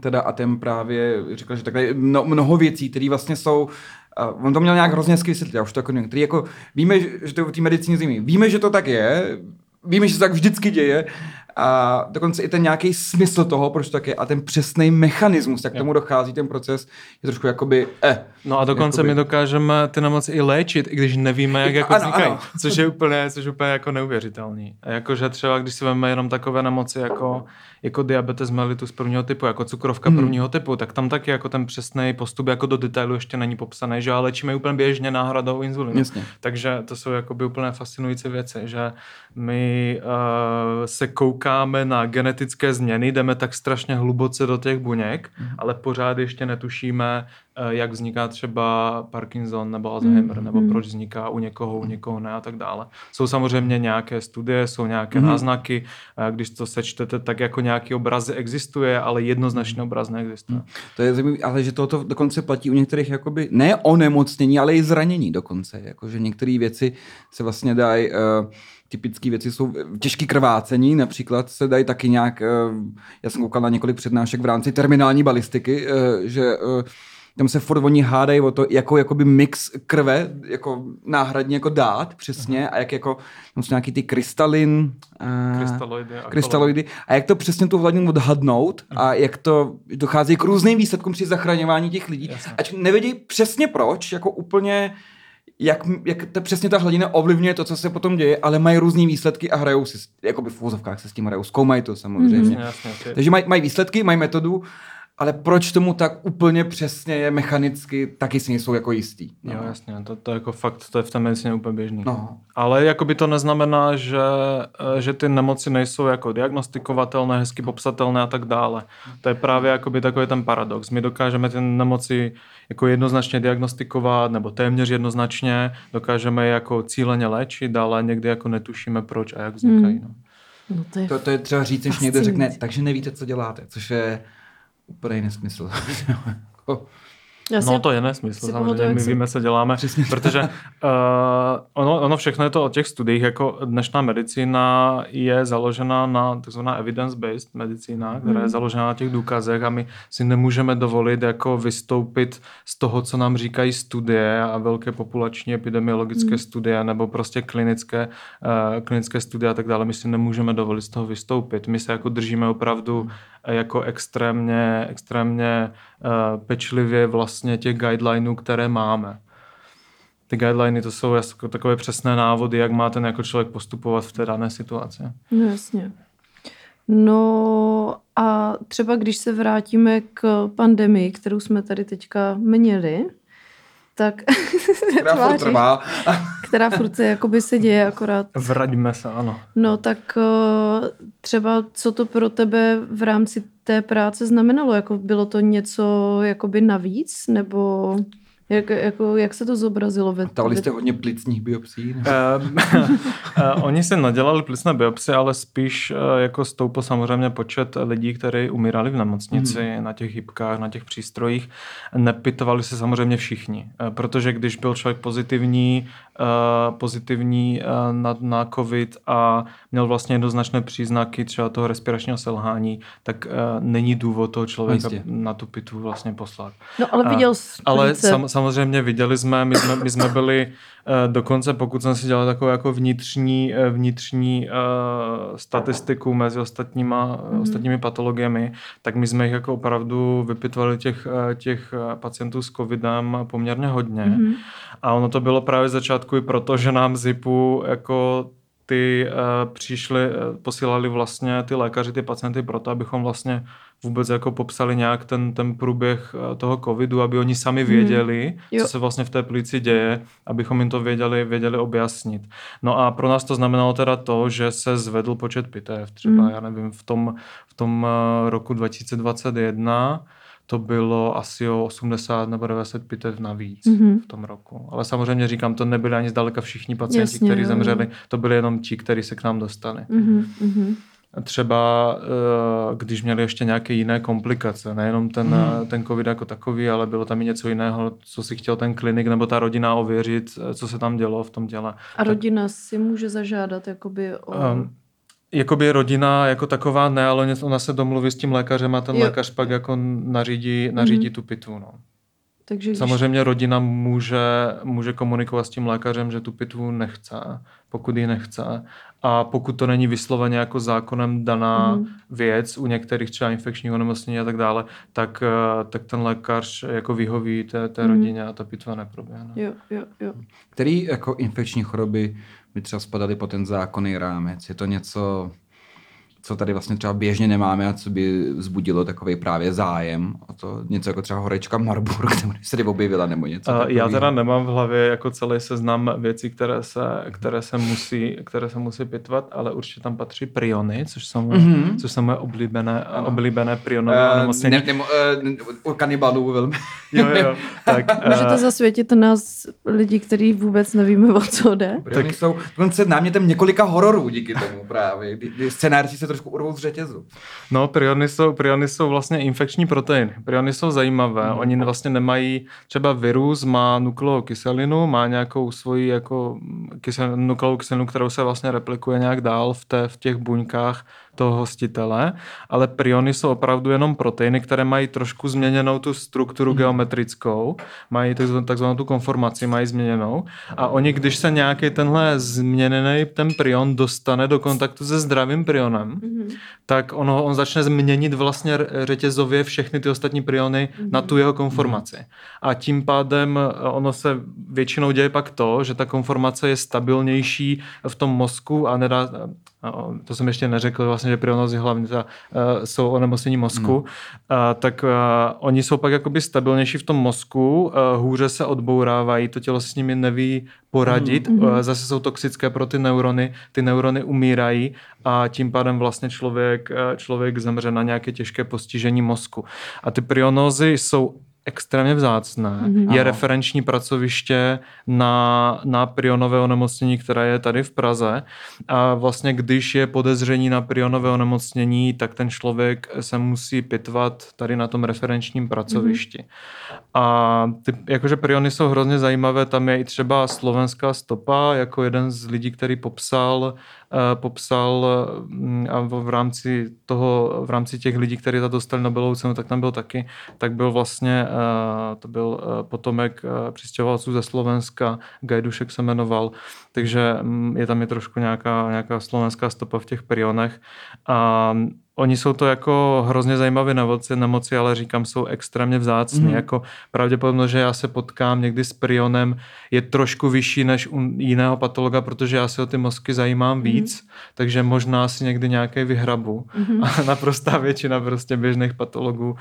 teda a ten právě říkal, že takhle mno, mnoho věcí, které vlastně jsou a on to měl nějak hrozně hezky vysvětlit, já už to jako nevím, který jako, víme, že to je v té medicíně zimí, víme, že to tak je, víme, že se tak vždycky děje a dokonce i ten nějaký smysl toho, proč to tak je a ten přesný mechanismus, jak k tomu dochází ten proces, je trošku jakoby eh. No a dokonce jakoby... my dokážeme ty nemoci i léčit, i když nevíme, jak jako ano, vznikají, ano. což je úplně, což je úplně jako neuvěřitelný. A jakože třeba, když si vezmeme jenom takové nemoci jako jako diabetes mellitus prvního typu, jako cukrovka hmm. prvního typu, tak tam taky jako ten přesný postup jako do detailu ještě není popsaný, že ale léčíme úplně běžně náhradou inzulinu. Jasně. Takže to jsou jako by úplně fascinující věci, že my uh, se koukáme na genetické změny, jdeme tak strašně hluboce do těch buněk, hmm. ale pořád ještě netušíme, jak vzniká třeba Parkinson nebo Alzheimer, mm. nebo hmm. proč vzniká u někoho, u někoho ne a tak dále. Jsou samozřejmě nějaké studie, jsou nějaké mm. náznaky, když to sečtete, tak jako nějaký obraz existuje, ale jednoznačný obraz neexistuje. Mm. To je zajímavé, ale že toto dokonce platí u některých jakoby, ne onemocnění, ale i zranění dokonce, jakože některé věci se vlastně dají uh, typické věci jsou těžké krvácení, například se dají taky nějak, já jsem koukal na několik přednášek v rámci terminální balistiky, že tam se furt oni hádají o to, jako jakoby mix krve, jako náhradně jako dát přesně uh-huh. a jak jako, tam jsou nějaký ty krystalin, krystaloidy, a krystaloidy a jak to přesně tu hladinu odhadnout uh-huh. a jak to dochází k různým výsledkům při zachraňování těch lidí. Jasně. Ať nevědí přesně proč, jako úplně jak, jak ta, přesně ta hladina ovlivňuje to, co se potom děje, ale mají různé výsledky a hrajou si, jakoby v úzovkách se s tím hrajou, zkoumají to samozřejmě. Mm-hmm. Jasně, jasně. Takže mají, mají výsledky, mají metodu ale proč tomu tak úplně přesně je mechanicky, taky si nejsou jako jistý. No. Jo, jasně, to, to jako fakt, to je v té medicíně úplně běžný. No. Ale jako by to neznamená, že, eh, že ty nemoci nejsou jako diagnostikovatelné, hezky popsatelné a tak dále. To je právě jako by takový ten paradox. My dokážeme ty nemoci jako jednoznačně diagnostikovat, nebo téměř jednoznačně, dokážeme je jako cíleně léčit, ale někdy jako netušíme proč a jak vznikají. Hmm. No. No to, je to, to je třeba říct, když někdo řekne, takže nevíte, co děláte, což je úplný nesmysl. Já no to je nesmysl, samozřejmě, my víme, co děláme, Přesně protože uh, ono, ono všechno je to o těch studiích, jako dnešná medicína je založena na takzvaná evidence-based medicína, která je hmm. založena na těch důkazech a my si nemůžeme dovolit jako vystoupit z toho, co nám říkají studie a velké populační epidemiologické hmm. studie nebo prostě klinické, uh, klinické studie a tak dále. My si nemůžeme dovolit z toho vystoupit. My se jako držíme opravdu hmm jako extrémně, extrémně uh, pečlivě vlastně těch guidelineů, které máme. Ty guideliny to jsou jako takové přesné návody, jak má ten jako člověk postupovat v té dané situaci. No jasně. No a třeba když se vrátíme k pandemii, kterou jsme tady teďka měli, tak... Která furt trvá. která furt se, jakoby se děje akorát. Vraďme se, ano. No tak eh, třeba co to pro tebe v rámci té práce znamenalo? Jako bylo to něco jakoby navíc? Nebo... Jak, jako, jak se to zobrazilo? Ve, Dávali jste hodně plicních biopsí? Uh, uh, oni se nadělali plicné biopsie, ale spíš uh, jako stoupil samozřejmě počet lidí, kteří umírali v nemocnici, hmm. na těch hybkách, na těch přístrojích. Nepitovali se samozřejmě všichni, uh, protože když byl člověk pozitivní, pozitivní uh, na, na COVID a měl vlastně jednoznačné příznaky třeba toho respiračního selhání, tak uh, není důvod toho člověka Jistě. na tu pitvu vlastně poslat. No ale viděl jsi Ale sam, samozřejmě viděli jsme, my jsme, my jsme byli uh, dokonce, pokud jsem si dělal takovou jako vnitřní, uh, vnitřní uh, statistiku mezi ostatníma, mm. ostatními patologiemi, tak my jsme jich jako opravdu vypitvali těch, uh, těch pacientů s covidem poměrně hodně. Mm. A ono to bylo právě začátku i proto, že nám ZIPu jako ty uh, přišli, uh, posílali vlastně ty lékaři, ty pacienty proto, abychom vlastně vůbec jako popsali nějak ten, ten průběh uh, toho covidu, aby oni sami hmm. věděli, hmm. co se vlastně v té plici děje, abychom jim to věděli, věděli objasnit. No a pro nás to znamenalo teda to, že se zvedl počet pitev. Třeba, hmm. já nevím, v tom, v tom uh, roku 2021 to bylo asi o 80 nebo 90 pitev navíc mm-hmm. v tom roku. Ale samozřejmě říkám, to nebyli ani zdaleka všichni pacienti, kteří zemřeli, to byli jenom ti, kteří se k nám dostali. Mm-hmm. Třeba eh, když měli ještě nějaké jiné komplikace, nejenom ten, mm. ten covid jako takový, ale bylo tam i něco jiného, co si chtěl ten klinik nebo ta rodina ověřit, eh, co se tam dělo v tom těle. A rodina tak, si může zažádat jakoby o... Um, Jakoby rodina jako taková ne, ale ona se domluví s tím lékařem a ten jo. lékař pak jako nařídí, nařídí mm-hmm. tu pitvu. No. Takže když... Samozřejmě rodina může, může komunikovat s tím lékařem, že tu pitvu nechce, pokud ji nechce. A pokud to není vysloveně jako zákonem daná mm. věc u některých třeba infekčních onemocnění a tak dále, tak, eh, tak ten lékař jako vyhoví té, té mm. rodině a ta pitva neproběhne. Jo, jo, jo. Který jako infekční choroby by třeba spadaly po ten zákonný rámec? Je to něco, co tady vlastně třeba běžně nemáme a co by vzbudilo takový právě zájem o to, něco jako třeba horečka Marburg, nebo se tady objevila nebo něco uh, Já teda nemám v hlavě jako celý seznam věcí, které se, které se, musí, které se musí pitvat, ale určitě tam patří priony, což jsou, mm-hmm. což jsou moje oblíbené, oblíbené prionové uh, onemocnění. Ne, ne, uh, kanibalů velmi. jo, jo, tak, uh, Můžete zasvětit nás lidi, kteří vůbec nevíme, o co jde? Priony tak, jsou dokonce námětem několika hororů díky tomu právě. Scénáři se trošku urvou z řetězu. No, priony jsou, priony jsou vlastně infekční proteiny. Priony jsou zajímavé. Mm. Oni vlastně nemají, třeba virus má nukleovou kyselinu, má nějakou svoji jako kysel, nukleovou kyselinu, kterou se vlastně replikuje nějak dál v, té, v těch buňkách toho hostitele, ale priony jsou opravdu jenom proteiny, které mají trošku změněnou tu strukturu mm. geometrickou, mají takzvanou tu konformaci, mají změněnou a oni, když se nějaký tenhle změněný ten prion dostane do kontaktu se zdravým prionem, mm. tak ono, on začne změnit vlastně řetězově všechny ty ostatní priony mm. na tu jeho konformaci. A tím pádem ono se většinou děje pak to, že ta konformace je stabilnější v tom mozku a nedá, to jsem ještě neřekl, vlastně, že prionozy hlavně ta, uh, jsou onemocnění mozku, hmm. uh, tak uh, oni jsou pak jakoby stabilnější v tom mozku, uh, hůře se odbourávají, to tělo se s nimi neví poradit, hmm. uh, zase jsou toxické pro ty neurony, ty neurony umírají a tím pádem vlastně člověk, člověk zemře na nějaké těžké postižení mozku. A ty prionózy jsou extrémně vzácné. Mm-hmm. Je referenční pracoviště na, na prionové onemocnění, které je tady v Praze. A vlastně, když je podezření na prionové onemocnění, tak ten člověk se musí pitvat tady na tom referenčním pracovišti. Mm-hmm. A ty, jakože priony jsou hrozně zajímavé, tam je i třeba slovenská stopa, jako jeden z lidí, který popsal Eh, popsal mm, a v rámci toho, v rámci těch lidí, kteří za dostali Nobelovu cenu, tak tam byl taky, tak byl vlastně, eh, to byl eh, potomek přistěhovalců ze Slovenska, Gajdušek se jmenoval, takže mm, je tam je trošku nějaká, nějaká slovenská stopa v těch prionech. A Oni jsou to jako hrozně zajímavé nemoci, nemoci, ale říkám, jsou extrémně vzácné. Mm. Jako pravděpodobnost, že já se potkám někdy s prionem, je trošku vyšší než u jiného patologa, protože já se o ty mozky zajímám mm. víc, takže možná si někdy nějaké vyhrabu. Mm. A naprostá většina prostě běžných patologů uh,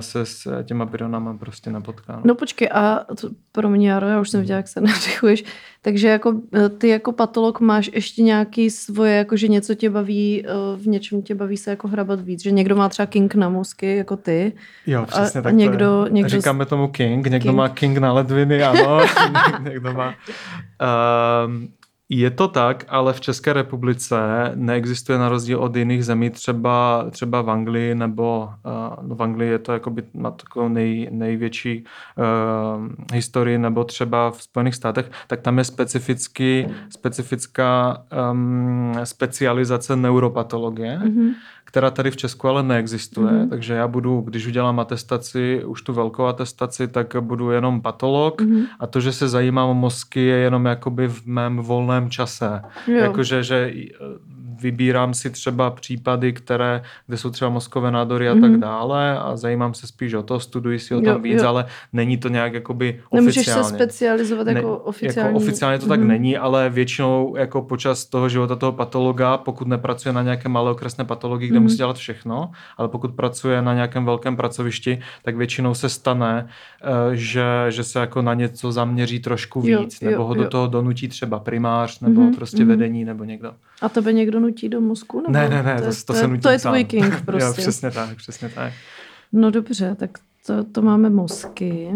se s těma prionama prostě nepotká. No počkej, a to, pro mě, já už jsem viděla, jak se nadechuješ, takže jako eh, ty jako patolog máš ještě nějaký svoje, jako že něco tě baví, eh, v něčem tě baví se jako hrabat víc, že někdo má třeba king na mozky, jako ty. Jo, přesně a, tak někdo, někdo... Říkáme tomu king, někdo king. má king na ledviny, ano, někdo má... Um, je to tak, ale v České republice neexistuje na rozdíl od jiných zemí, třeba, třeba v Anglii, nebo uh, v Anglii je to jakoby na takovou nej, největší uh, historii, nebo třeba v Spojených státech, tak tam je specificky, specifická um, specializace neuropatologie. Mm-hmm která tady v Česku ale neexistuje. Mm-hmm. Takže já budu, když udělám atestaci, už tu velkou atestaci, tak budu jenom patolog mm-hmm. a to, že se zajímám o mozky, je jenom jakoby v mém volném čase. Jakože, že vybírám si třeba případy, které, kde jsou třeba mozkové nádory a mm-hmm. tak dále a zajímám se spíš o to, studuji si o tom jo, víc, jo. ale není to nějak jakoby oficiálně. Nemůžeš se specializovat jako ne, jako oficiálně. Jako oficiálně to mm-hmm. tak mhm. není, ale většinou jako počas toho života toho patologa, pokud nepracuje na nějaké malé okresné patologii, kde mm-hmm. musí dělat všechno, ale pokud pracuje na nějakém velkém pracovišti, tak většinou se stane, eh, že, že se jako na něco zaměří trošku víc, jo, nebo jo, ho do toho donutí třeba primář, nebo mm-hmm. prostě mm-hmm. vedení, nebo někdo. A tebe někdo nutí do mozku? Nebo ne, ne, ne, to, to, to, se nutí To je tvůj king prostě. jo, přesně tak, přesně tak. No dobře, tak to, to máme mozky.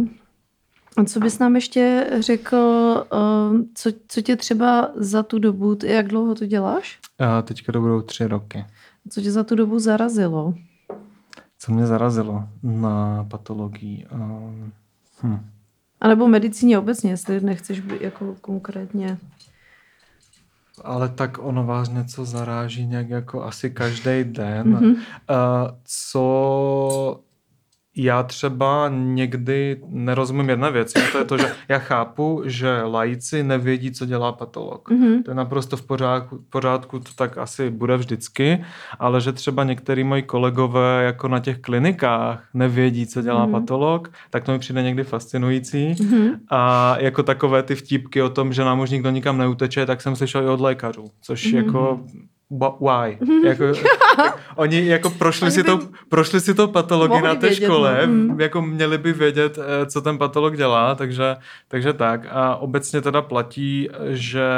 A co bys nám ještě řekl, uh, co, co tě třeba za tu dobu, jak dlouho to děláš? Uh, teďka to budou tři roky. Co tě za tu dobu zarazilo? Co mě zarazilo na patologii? Um, hm. A nebo medicíně obecně, jestli nechceš být jako konkrétně ale tak ono vás něco zaráží nějak jako asi každý den. Mm-hmm. Uh, co já třeba někdy nerozumím jedné věci, a to je to, že já chápu, že lajci nevědí, co dělá patolog. Mm-hmm. To je naprosto v pořádku, pořádku, to tak asi bude vždycky, ale že třeba některý moji kolegové jako na těch klinikách nevědí, co dělá mm-hmm. patolog, tak to mi přijde někdy fascinující. Mm-hmm. A jako takové ty vtípky o tom, že nám už nikdo nikam neuteče, tak jsem slyšel i od lékařů, což mm-hmm. jako why? jako, oni jako prošli, si to, prošli si to patologii na té vědět, škole, no. jako měli by vědět, eh, co ten patolog dělá, takže, takže tak. A obecně teda platí, že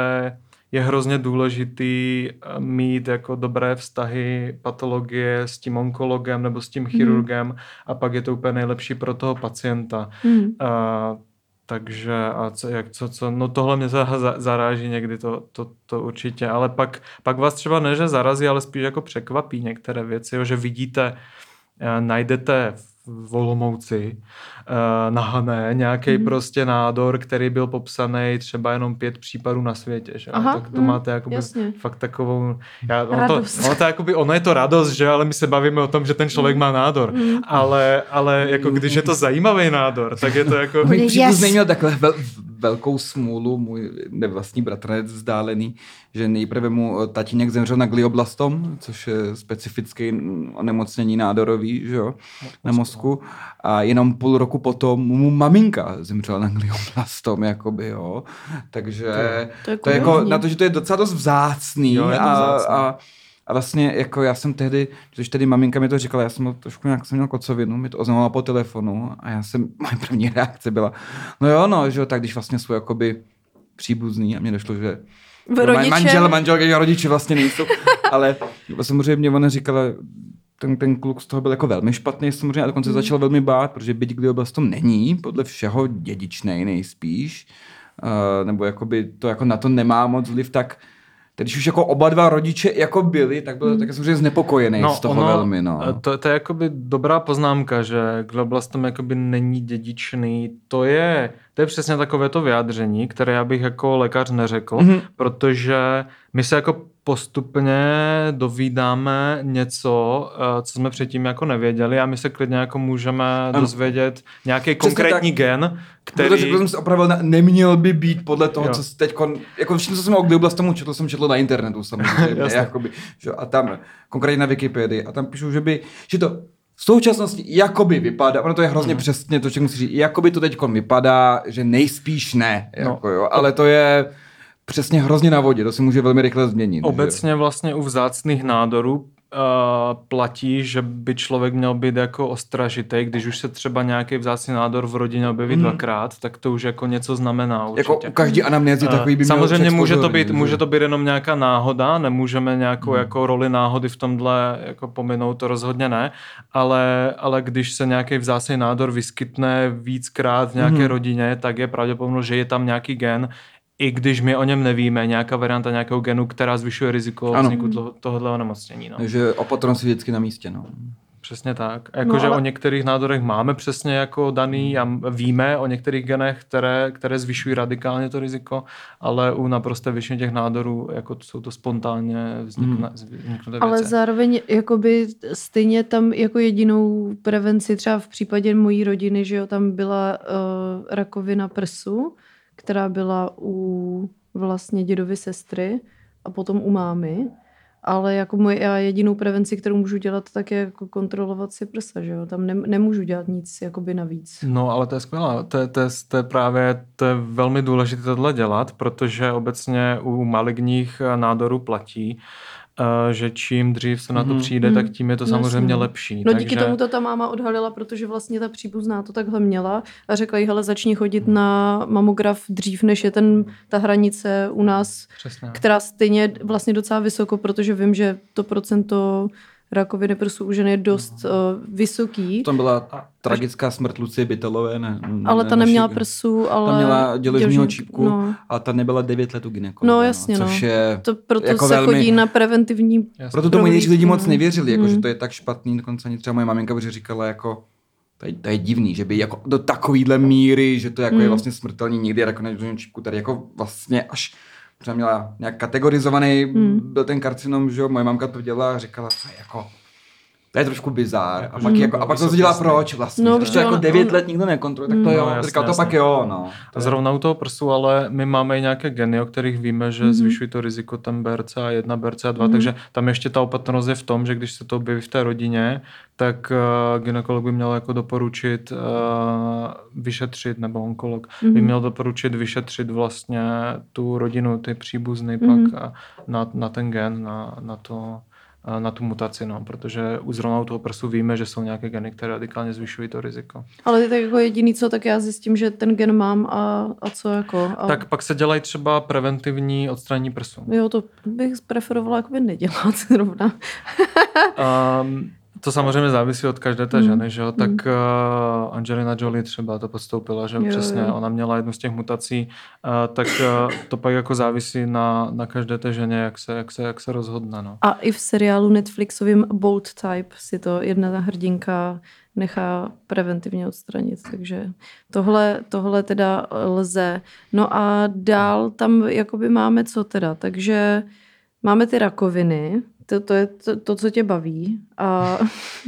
je hrozně důležitý eh, mít jako dobré vztahy patologie s tím onkologem nebo s tím mhm. chirurgem mm. a pak je to úplně nejlepší pro toho pacienta. Mm. Uh, takže a co, jak, co, co, no tohle mě zaráží někdy, to, to, to určitě, ale pak, pak vás třeba ne, že zarazí, ale spíš jako překvapí některé věci, jo, že vidíte, eh, najdete v Olomouci uh, na Hané nějaký mm. prostě nádor, který byl popsaný třeba jenom pět případů na světě. Že? Aha, tak to mm, máte jakoby jasně. fakt takovou... Já, ono, to, ono, to jakoby, ono je to radost, že? ale my se bavíme o tom, že ten člověk mm. má nádor. Mm. Ale, ale jako když je to zajímavý nádor, tak je to jako... Můj příbuzný měl takhle vel, velkou smůlu, můj nevlastní bratranec vzdálený, že nejprve mu tatínek zemřel na glioblastom, což je specifický onemocnění nádorový, že jo, na mozku. A jenom půl roku potom mu maminka zemřela na glioblastom, jakoby, jo. Takže to, je, to je jako na to, že to je docela dost vzácný. Jo, a, a, a vlastně jako já jsem tehdy, když tedy maminka mi to říkala, já jsem to trošku nějak jsem měl kocovinu, mi to oznamovala po telefonu a já jsem, moje první reakce byla, no jo, no, že jo, tak když vlastně jsou jakoby příbuzný a mě došlo, že Rodiče. manžel, manželka, rodiče vlastně nejsou, ale samozřejmě ona říkala, ten, ten kluk z toho byl jako velmi špatný samozřejmě a dokonce mm. začal velmi bát, protože byť glioblastom není podle všeho dědičný nejspíš, uh, nebo jakoby to jako na to nemá moc vliv, tak když už jako oba dva rodiče jako byli, tak byl hmm. tak samozřejmě znepokojený no, z toho ono, velmi. No. To, to je jakoby dobrá poznámka, že glioblastom jakoby není dědičný. To je, to je přesně takové to vyjádření, které já bych jako lékař neřekl, mm-hmm. protože My se jako postupně dovídáme něco, eh, co jsme předtím jako nevěděli a my se klidně jako můžeme ano. dozvědět nějaký konkrétní tak. gen, který... Protože jsem se opravil, neměl by být podle toho, jo. co teď, jako všechno, co jsem o tomu četl, jsem četl na internetu samozřejmě, jakoby, že, a tam, konkrétně na Wikipedii, a tam píšu, že by, že to v současnosti jakoby vypadá, ono to je hrozně hmm. přesně to, co musí říct, jakoby to teď vypadá, že nejspíš ne, no. jako jo, ale to je přesně hrozně na vodě, to se může velmi rychle změnit. Obecně že? vlastně u vzácných nádorů Uh, platí, že by člověk měl být jako ostražitý, když už se třeba nějaký vzácný nádor v rodině objeví mm. dvakrát, tak to už jako něco znamená určitě. Jako u každý anamnézy takový by měl Samozřejmě může to, být, může to být jenom nějaká náhoda, nemůžeme nějakou mm. jako roli náhody v tomhle jako pominout, to rozhodně ne, ale, ale když se nějaký vzácný nádor vyskytne víckrát v nějaké mm. rodině, tak je pravděpodobnost, že je tam nějaký gen, i když my o něm nevíme, nějaká varianta nějakého genu, která zvyšuje riziko ano. vzniku toho, tohohle onemocnění. No. Takže opatrnost je vždycky na místě. No. Přesně tak. Jakože no, ale... o některých nádorech máme přesně jako daný a víme o některých genech, které, které zvyšují radikálně to riziko, ale u naprosté většině těch nádorů jako jsou to spontánně vznikne, hmm. Ale zároveň jakoby stejně tam jako jedinou prevenci třeba v případě mojí rodiny, že jo, tam byla uh, rakovina prsu, která byla u vlastně dědovy sestry a potom u mámy. Ale jako moje já jedinou prevenci, kterou můžu dělat, tak je jako kontrolovat si prsa, že jo? Tam ne, nemůžu dělat nic jakoby navíc. No, ale to je skvělé. To, je, to, je, to je právě to je velmi důležité tohle dělat, protože obecně u maligních nádorů platí, že čím dřív se na to mhm. přijde, mm, tak tím je to samozřejmě jasný. lepší. No takže... díky tomu to ta máma odhalila, protože vlastně ta příbuzná to takhle měla a řekla jí, hele, začni chodit na mamograf dřív, než je ten, ta hranice u nás, Přesně. která stejně vlastně docela vysoko, protože vím, že to procento rakoviny prsu u žen je dost uh, vysoký. Tam byla tragická smrt Lucie Bytelové. Ne, ne, ale ta neměla prsu, ale... Ta měla děložního čípku, no. a ta nebyla 9 let u gynekologa. No jasně, no. Což je to proto jako se velmi... chodí na preventivní... Jasně. Proto tomu někteří lidi moc nevěřili, jako, mm. že to je tak špatný, dokonce ani třeba moje maminka by říkala jako, to je, to je divný, že by jako do takovýhle míry, že to jako mm. je vlastně smrtelný někdy jako na čípku, tady jako vlastně až třeba měla nějak kategorizovaný, hmm. byl ten karcinom, že jo, moje mamka to dělala a říkala, je jako, to je trošku bizár. A pak, hmm. jako, a pak to se dělá proč vlastně. No, Když to jako devět let nikdo nekontroluje, tak to hmm. jo. No, jasný, říkal, to jasný. pak jo. No. A zrovna u toho prsu, ale my máme i nějaké geny, o kterých víme, že hmm. zvyšují to riziko tam BRCA1, BRCA2, hmm. takže tam ještě ta opatrnost je v tom, že když se to objeví v té rodině, tak uh, gynekolog by měl jako doporučit uh, vyšetřit, nebo onkolog mm-hmm. by měl doporučit vyšetřit vlastně tu rodinu, ty příbuzny mm-hmm. pak uh, na, na ten gen, na, na to na tu mutaci, no, protože u zrovna u toho prsu víme, že jsou nějaké geny, které radikálně zvyšují to riziko. Ale tak jako jediný co, tak já zjistím, že ten gen mám a, a co jako. A... Tak pak se dělají třeba preventivní odstranění prsu. Jo, to bych preferovala jako by nedělat zrovna. um, To samozřejmě závisí od každé té mm. ženy, že jo? Tak mm. uh, Angelina Jolie třeba to podstoupila, že jo, přesně, jo. ona měla jednu z těch mutací, uh, tak uh, to pak jako závisí na, na každé té ženě, jak se, jak se, jak se rozhodne, no. A i v seriálu Netflixovým Bold Type si to jedna hrdinka nechá preventivně odstranit, takže tohle, tohle teda lze. No a dál tam jakoby máme co teda, takže máme ty rakoviny, to, to je to, to, co tě baví. A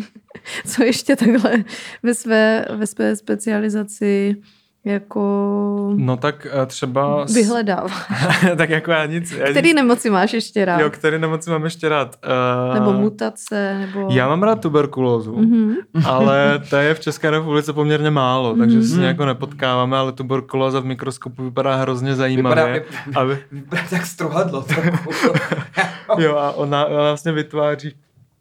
co ještě takhle ve své, ve své specializaci jako... No tak eh, třeba... Vyhledává. tak jako já nic... Já který nic... nemoci máš ještě rád? Jo, který nemoci mám ještě rád? Uh... Nebo mutace, nebo... Já mám rád tuberkulózu, mm-hmm. ale to je v České republice poměrně málo, takže mm-hmm. si nějak nepotkáváme, ale tuberkulóza v mikroskopu vypadá hrozně zajímavě. Vypadá, aby... vypadá tak struhadlo jo, a ona, ona vlastně vytváří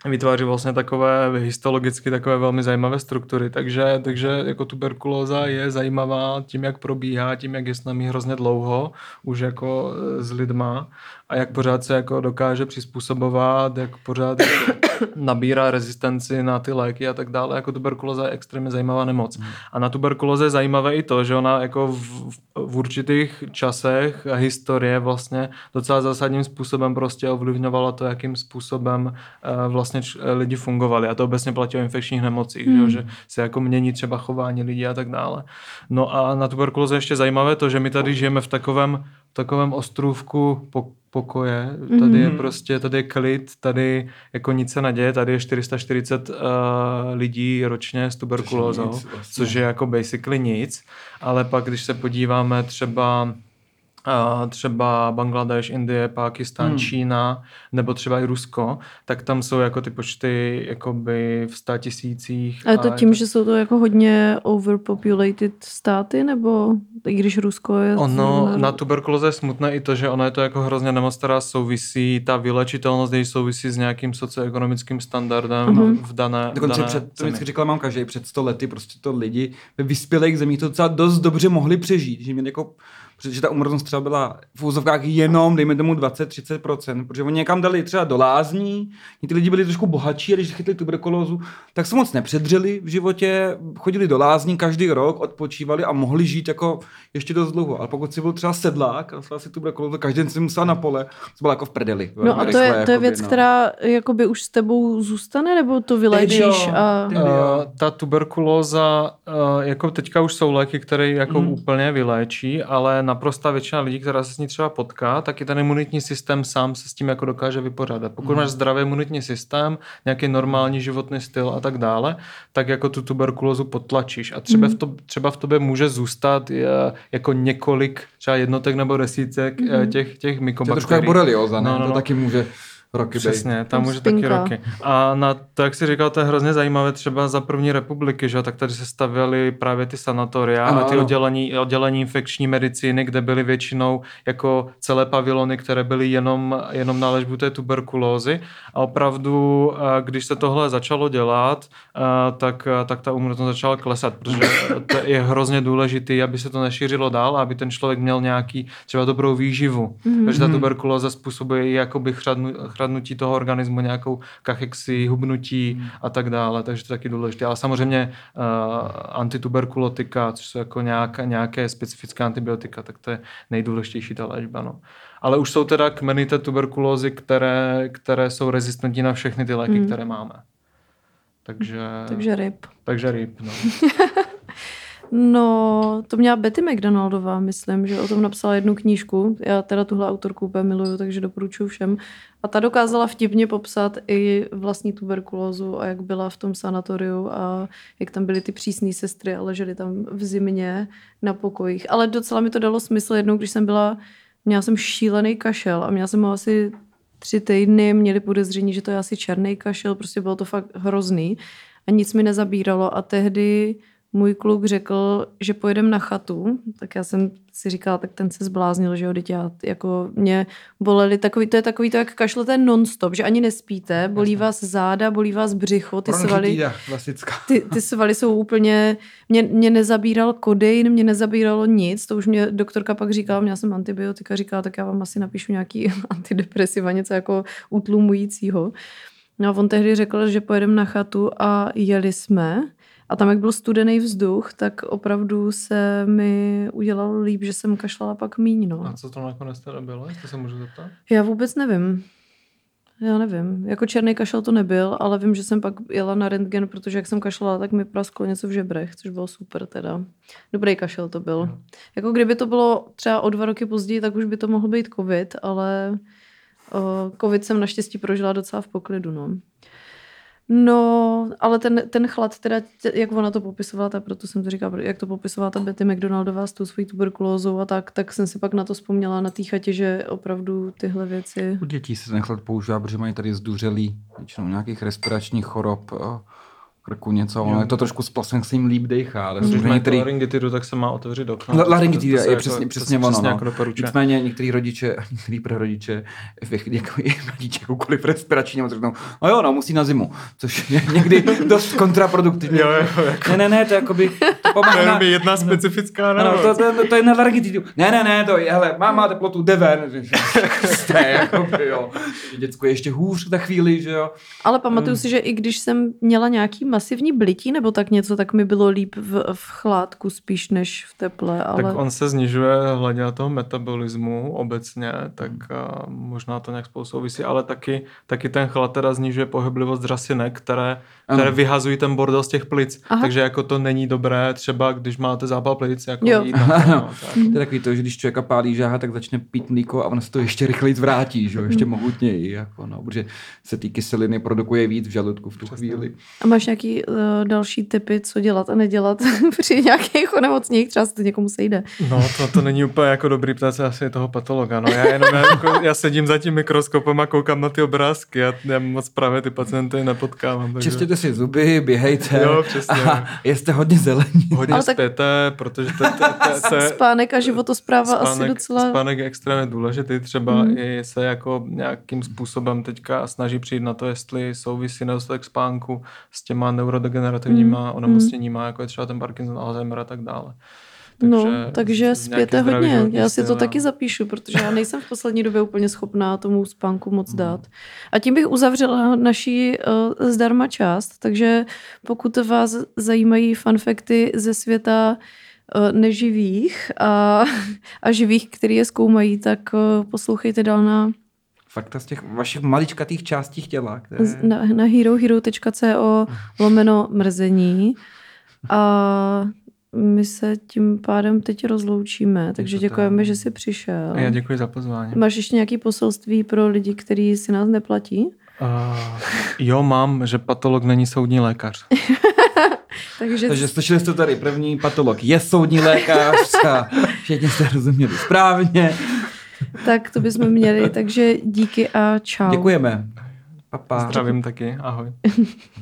vytváří vlastně takové histologicky takové velmi zajímavé struktury, takže, takže jako tuberkulóza je zajímavá tím, jak probíhá, tím, jak je s námi hrozně dlouho, už jako e, s lidma a jak pořád se jako dokáže přizpuzovat, jak pořád jako nabírá rezistenci na ty léky a tak dále. Jako tuberkulóza je extrémně zajímavá nemoc. Hmm. A na tuberkulóze je zajímavé i to, že ona jako v, v určitých časech historie vlastně docela zásadním způsobem prostě ovlivňovala to, jakým způsobem uh, vlastně č, lidi fungovali. A to obecně platí o infekčních nemocích, hmm. že, se jako mění třeba chování lidí a tak dále. No a na tuberkulóze ještě zajímavé to, že my tady žijeme v takovém, takovém ostrůvku po, pokoje, tady je prostě, tady je klid, tady jako nic se neděje, tady je 440 uh, lidí ročně s tuberkulózou, což, vlastně. což je jako basically nic, ale pak když se podíváme třeba třeba Bangladeš, Indie, Pakistan, hmm. Čína, nebo třeba i Rusko, tak tam jsou jako ty počty jakoby v sta tisících. A je to tím, to... že jsou to jako hodně overpopulated státy, nebo i když Rusko je... Ono, na tuberkulóze je smutné i to, že ono je to jako hrozně nemoc, která souvisí, ta vylečitelnost její souvisí s nějakým socioekonomickým standardem uh-huh. v dané Dokonce dané před, to vždycky říkala mamka, že před 100 lety prostě to lidi ve vyspělých zemích to docela dost dobře mohli přežít, že měli jako protože ta umrtnost třeba byla v úzovkách jenom, dejme tomu 20-30%, protože oni někam dali třeba do lázní, ty lidi byli trošku bohatší a když chytli tuberkulózu, tak se moc nepředřeli v životě, chodili do lázní každý rok, odpočívali a mohli žít jako ještě dost dlouho. Ale pokud si byl třeba sedlák a si tuberkulózu, každý den si musel na pole, to bylo jako v prdeli. No a to je, to je věc, no. která jakoby už s tebou zůstane, nebo to vylečíš? A... Uh, ta tuberkulóza, uh, jako teďka už jsou léky, které jako mm. úplně vyléčí, ale naprostá většina lidí, která se s ní třeba potká, tak i ten imunitní systém sám se s tím jako dokáže vypořádat. Pokud mm. máš zdravý imunitní systém, nějaký normální životní styl a tak dále, tak jako tu tuberkulózu potlačíš. A třeba, mm. v, to, třeba v tobě může zůstat je, jako několik, třeba jednotek nebo desítek mm. těch, těch mykobakterií. To je trošku jak borelioza, ne? No, no, no. To taky může roky Přesně, bej. tam může taky roky. A na to, jak jsi říkal, to je hrozně zajímavé třeba za první republiky, že tak tady se stavěly právě ty sanatoria ano, a ty oddělení, oddělení infekční medicíny, kde byly většinou jako celé pavilony, které byly jenom, jenom na léčbu té tuberkulózy a opravdu, když se tohle začalo dělat, tak, tak ta úmrtnost začala klesat, protože to je hrozně důležité, aby se to nešířilo dál a aby ten člověk měl nějaký třeba dobrou výživu. Mm-hmm. Takže ta tuberkulóza způsobuje i jakoby chradnu, chradnutí toho organismu, nějakou kachexi, hubnutí hmm. a tak dále, takže to je taky důležité. Ale samozřejmě uh, antituberkulotika, což jsou jako nějaké, nějaké specifické antibiotika, tak to je nejdůležitější ta léčba. No. Ale už jsou teda kmeny té tuberkulózy, které, které jsou rezistentní na všechny ty léky, hmm. které máme. Takže, takže ryb. Takže ryb, no. No, to měla Betty McDonaldová, myslím, že o tom napsala jednu knížku. Já teda tuhle autorku úplně miluju, takže doporučuji všem. A ta dokázala vtipně popsat i vlastní tuberkulózu a jak byla v tom sanatoriu a jak tam byly ty přísné sestry a ležely tam v zimě na pokojích. Ale docela mi to dalo smysl jednou, když jsem byla, měla jsem šílený kašel a měla jsem ho asi tři týdny, měli podezření, že to je asi černý kašel, prostě bylo to fakt hrozný a nic mi nezabíralo a tehdy můj kluk řekl, že pojedem na chatu, tak já jsem si říkala, tak ten se zbláznil, že jo, teď já, jako mě boleli takový, to je takový to, jak kašlete non-stop, že ani nespíte, bolí vás záda, bolí vás břicho, ty svaly, ty, ty svaly jsou úplně, mě, mě nezabíral kodein, mě nezabíralo nic, to už mě doktorka pak říkala, měla jsem antibiotika, říkala, tak já vám asi napíšu nějaký antidepresiva, něco jako utlumujícího. No a on tehdy řekl, že pojedeme na chatu a jeli jsme a tam, jak byl studený vzduch, tak opravdu se mi udělalo líp, že jsem kašlala pak míň. No. A co to nakonec teda bylo, jestli se můžu zeptat? Já vůbec nevím. Já nevím. Jako černý kašel to nebyl, ale vím, že jsem pak jela na rentgen, protože jak jsem kašlala, tak mi prasklo něco v žebrech, což bylo super teda. Dobrý kašel to byl. No. Jako kdyby to bylo třeba o dva roky později, tak už by to mohl být covid, ale o, covid jsem naštěstí prožila docela v poklidu. No. No, ale ten, ten chlad, teda, jak ona to popisovala, tak proto jsem to říkala, jak to popisovala ta Betty McDonaldová s tou svojí tuberkulózou a tak, tak jsem si pak na to vzpomněla na té chatě, že opravdu tyhle věci... U dětí se ten chlad používá, protože mají tady zduřelý většinou nějakých respiračních chorob, krku něco, ono je to trošku splasem, se jim líp dechá. Ale Když má některý... laryngitidu, tak se má otevřít okno. La, laryngitidu je, je jako, přesně, přesně ono. No. Jako Nicméně některý rodiče, některý rodiče, jako i rodiče jakoukoliv respirační nemoc řeknou, no jo, no, musí na zimu, což je někdy dost kontraproduktivní. jo, jo, jako. Ne, ne, ne, to je jakoby, to pomáhá. To je jedna specifická no, to, to, to, to, je na laryngitidu. Ne, ne, ne, to je, hele, má, má teplotu deven. Jste, jakoby, jo. Děcko je ještě hůř za chvíli, že jo. Ale pamatuju hmm. si, že i když jsem měla nějaký masivní blití nebo tak něco, tak mi bylo líp v, v chládku spíš než v teple. Ale... Tak on se snižuje hladina toho metabolismu obecně, tak uh, možná to nějak spolu souvisí, ale taky, taky ten chlad teda snižuje pohyblivost řasinek, které, které vyhazují ten bordel z těch plic. Aha. Takže jako to není dobré, třeba, když máte zápal plic, jako Jo. jít na to, no, tak. To je takový to, že když člověka pálí žáha, tak začne pít mlíko a ono se to ještě rychleji vrátí, že jo? ještě mohutněji, jako no, protože se ty kyseliny produkuje víc v žaludku v tu chvíli. A máš nějaký uh, další typy, co dělat a nedělat při nějakých onemocněních? Třeba se to někomu sejde. No, to, to není úplně jako dobrý ptát se asi toho patologa. No, já jenom jako, já sedím za tím mikroskopem a koukám na ty obrázky. Já, já moc právě ty pacienty nepotkávám. Takže... si zuby, běhejte Jo, přesně. a jeste hodně zelení. Hodně Ale tak- spěte, protože to, to, to, to, to Spánek a životospráva asi spánek, docela... spánek je extrémně důležitý. Třeba Mhm. i se jako nějakým způsobem teďka snaží přijít na to, jestli souvisí nedostatek spánku s těma neurodegenerativníma Mhm. onemocněníma, jako je třeba ten Parkinson, Alzheimer a tak dále. No, takže spěte hodně. Já si to a- taky zapíšu, protože já nejsem v poslední době úplně schopná tomu spánku moc Mhm. dát. A tím bych uzavřela naší uh, zdarma část, takže pokud vás zajímají fanfekty ze světa uh, neživých a, a živých, který je zkoumají, tak uh, poslouchejte dál na, Fakta z těch vašich maličkatých částí těla, které... na, na herohero.co lomeno mrzení a my se tím pádem teď rozloučíme, takže děkujeme, že jsi přišel. A Já děkuji za pozvání. Máš ještě nějaké poselství pro lidi, kteří si nás neplatí? Uh, jo, mám, že patolog není soudní lékař. Takže, Takže slyšeli jste tady první patolog je soudní lékař a všichni jste rozuměli správně. tak to bychom měli. Takže díky a čau. Děkujeme. Papa. Zdravím taky, ahoj.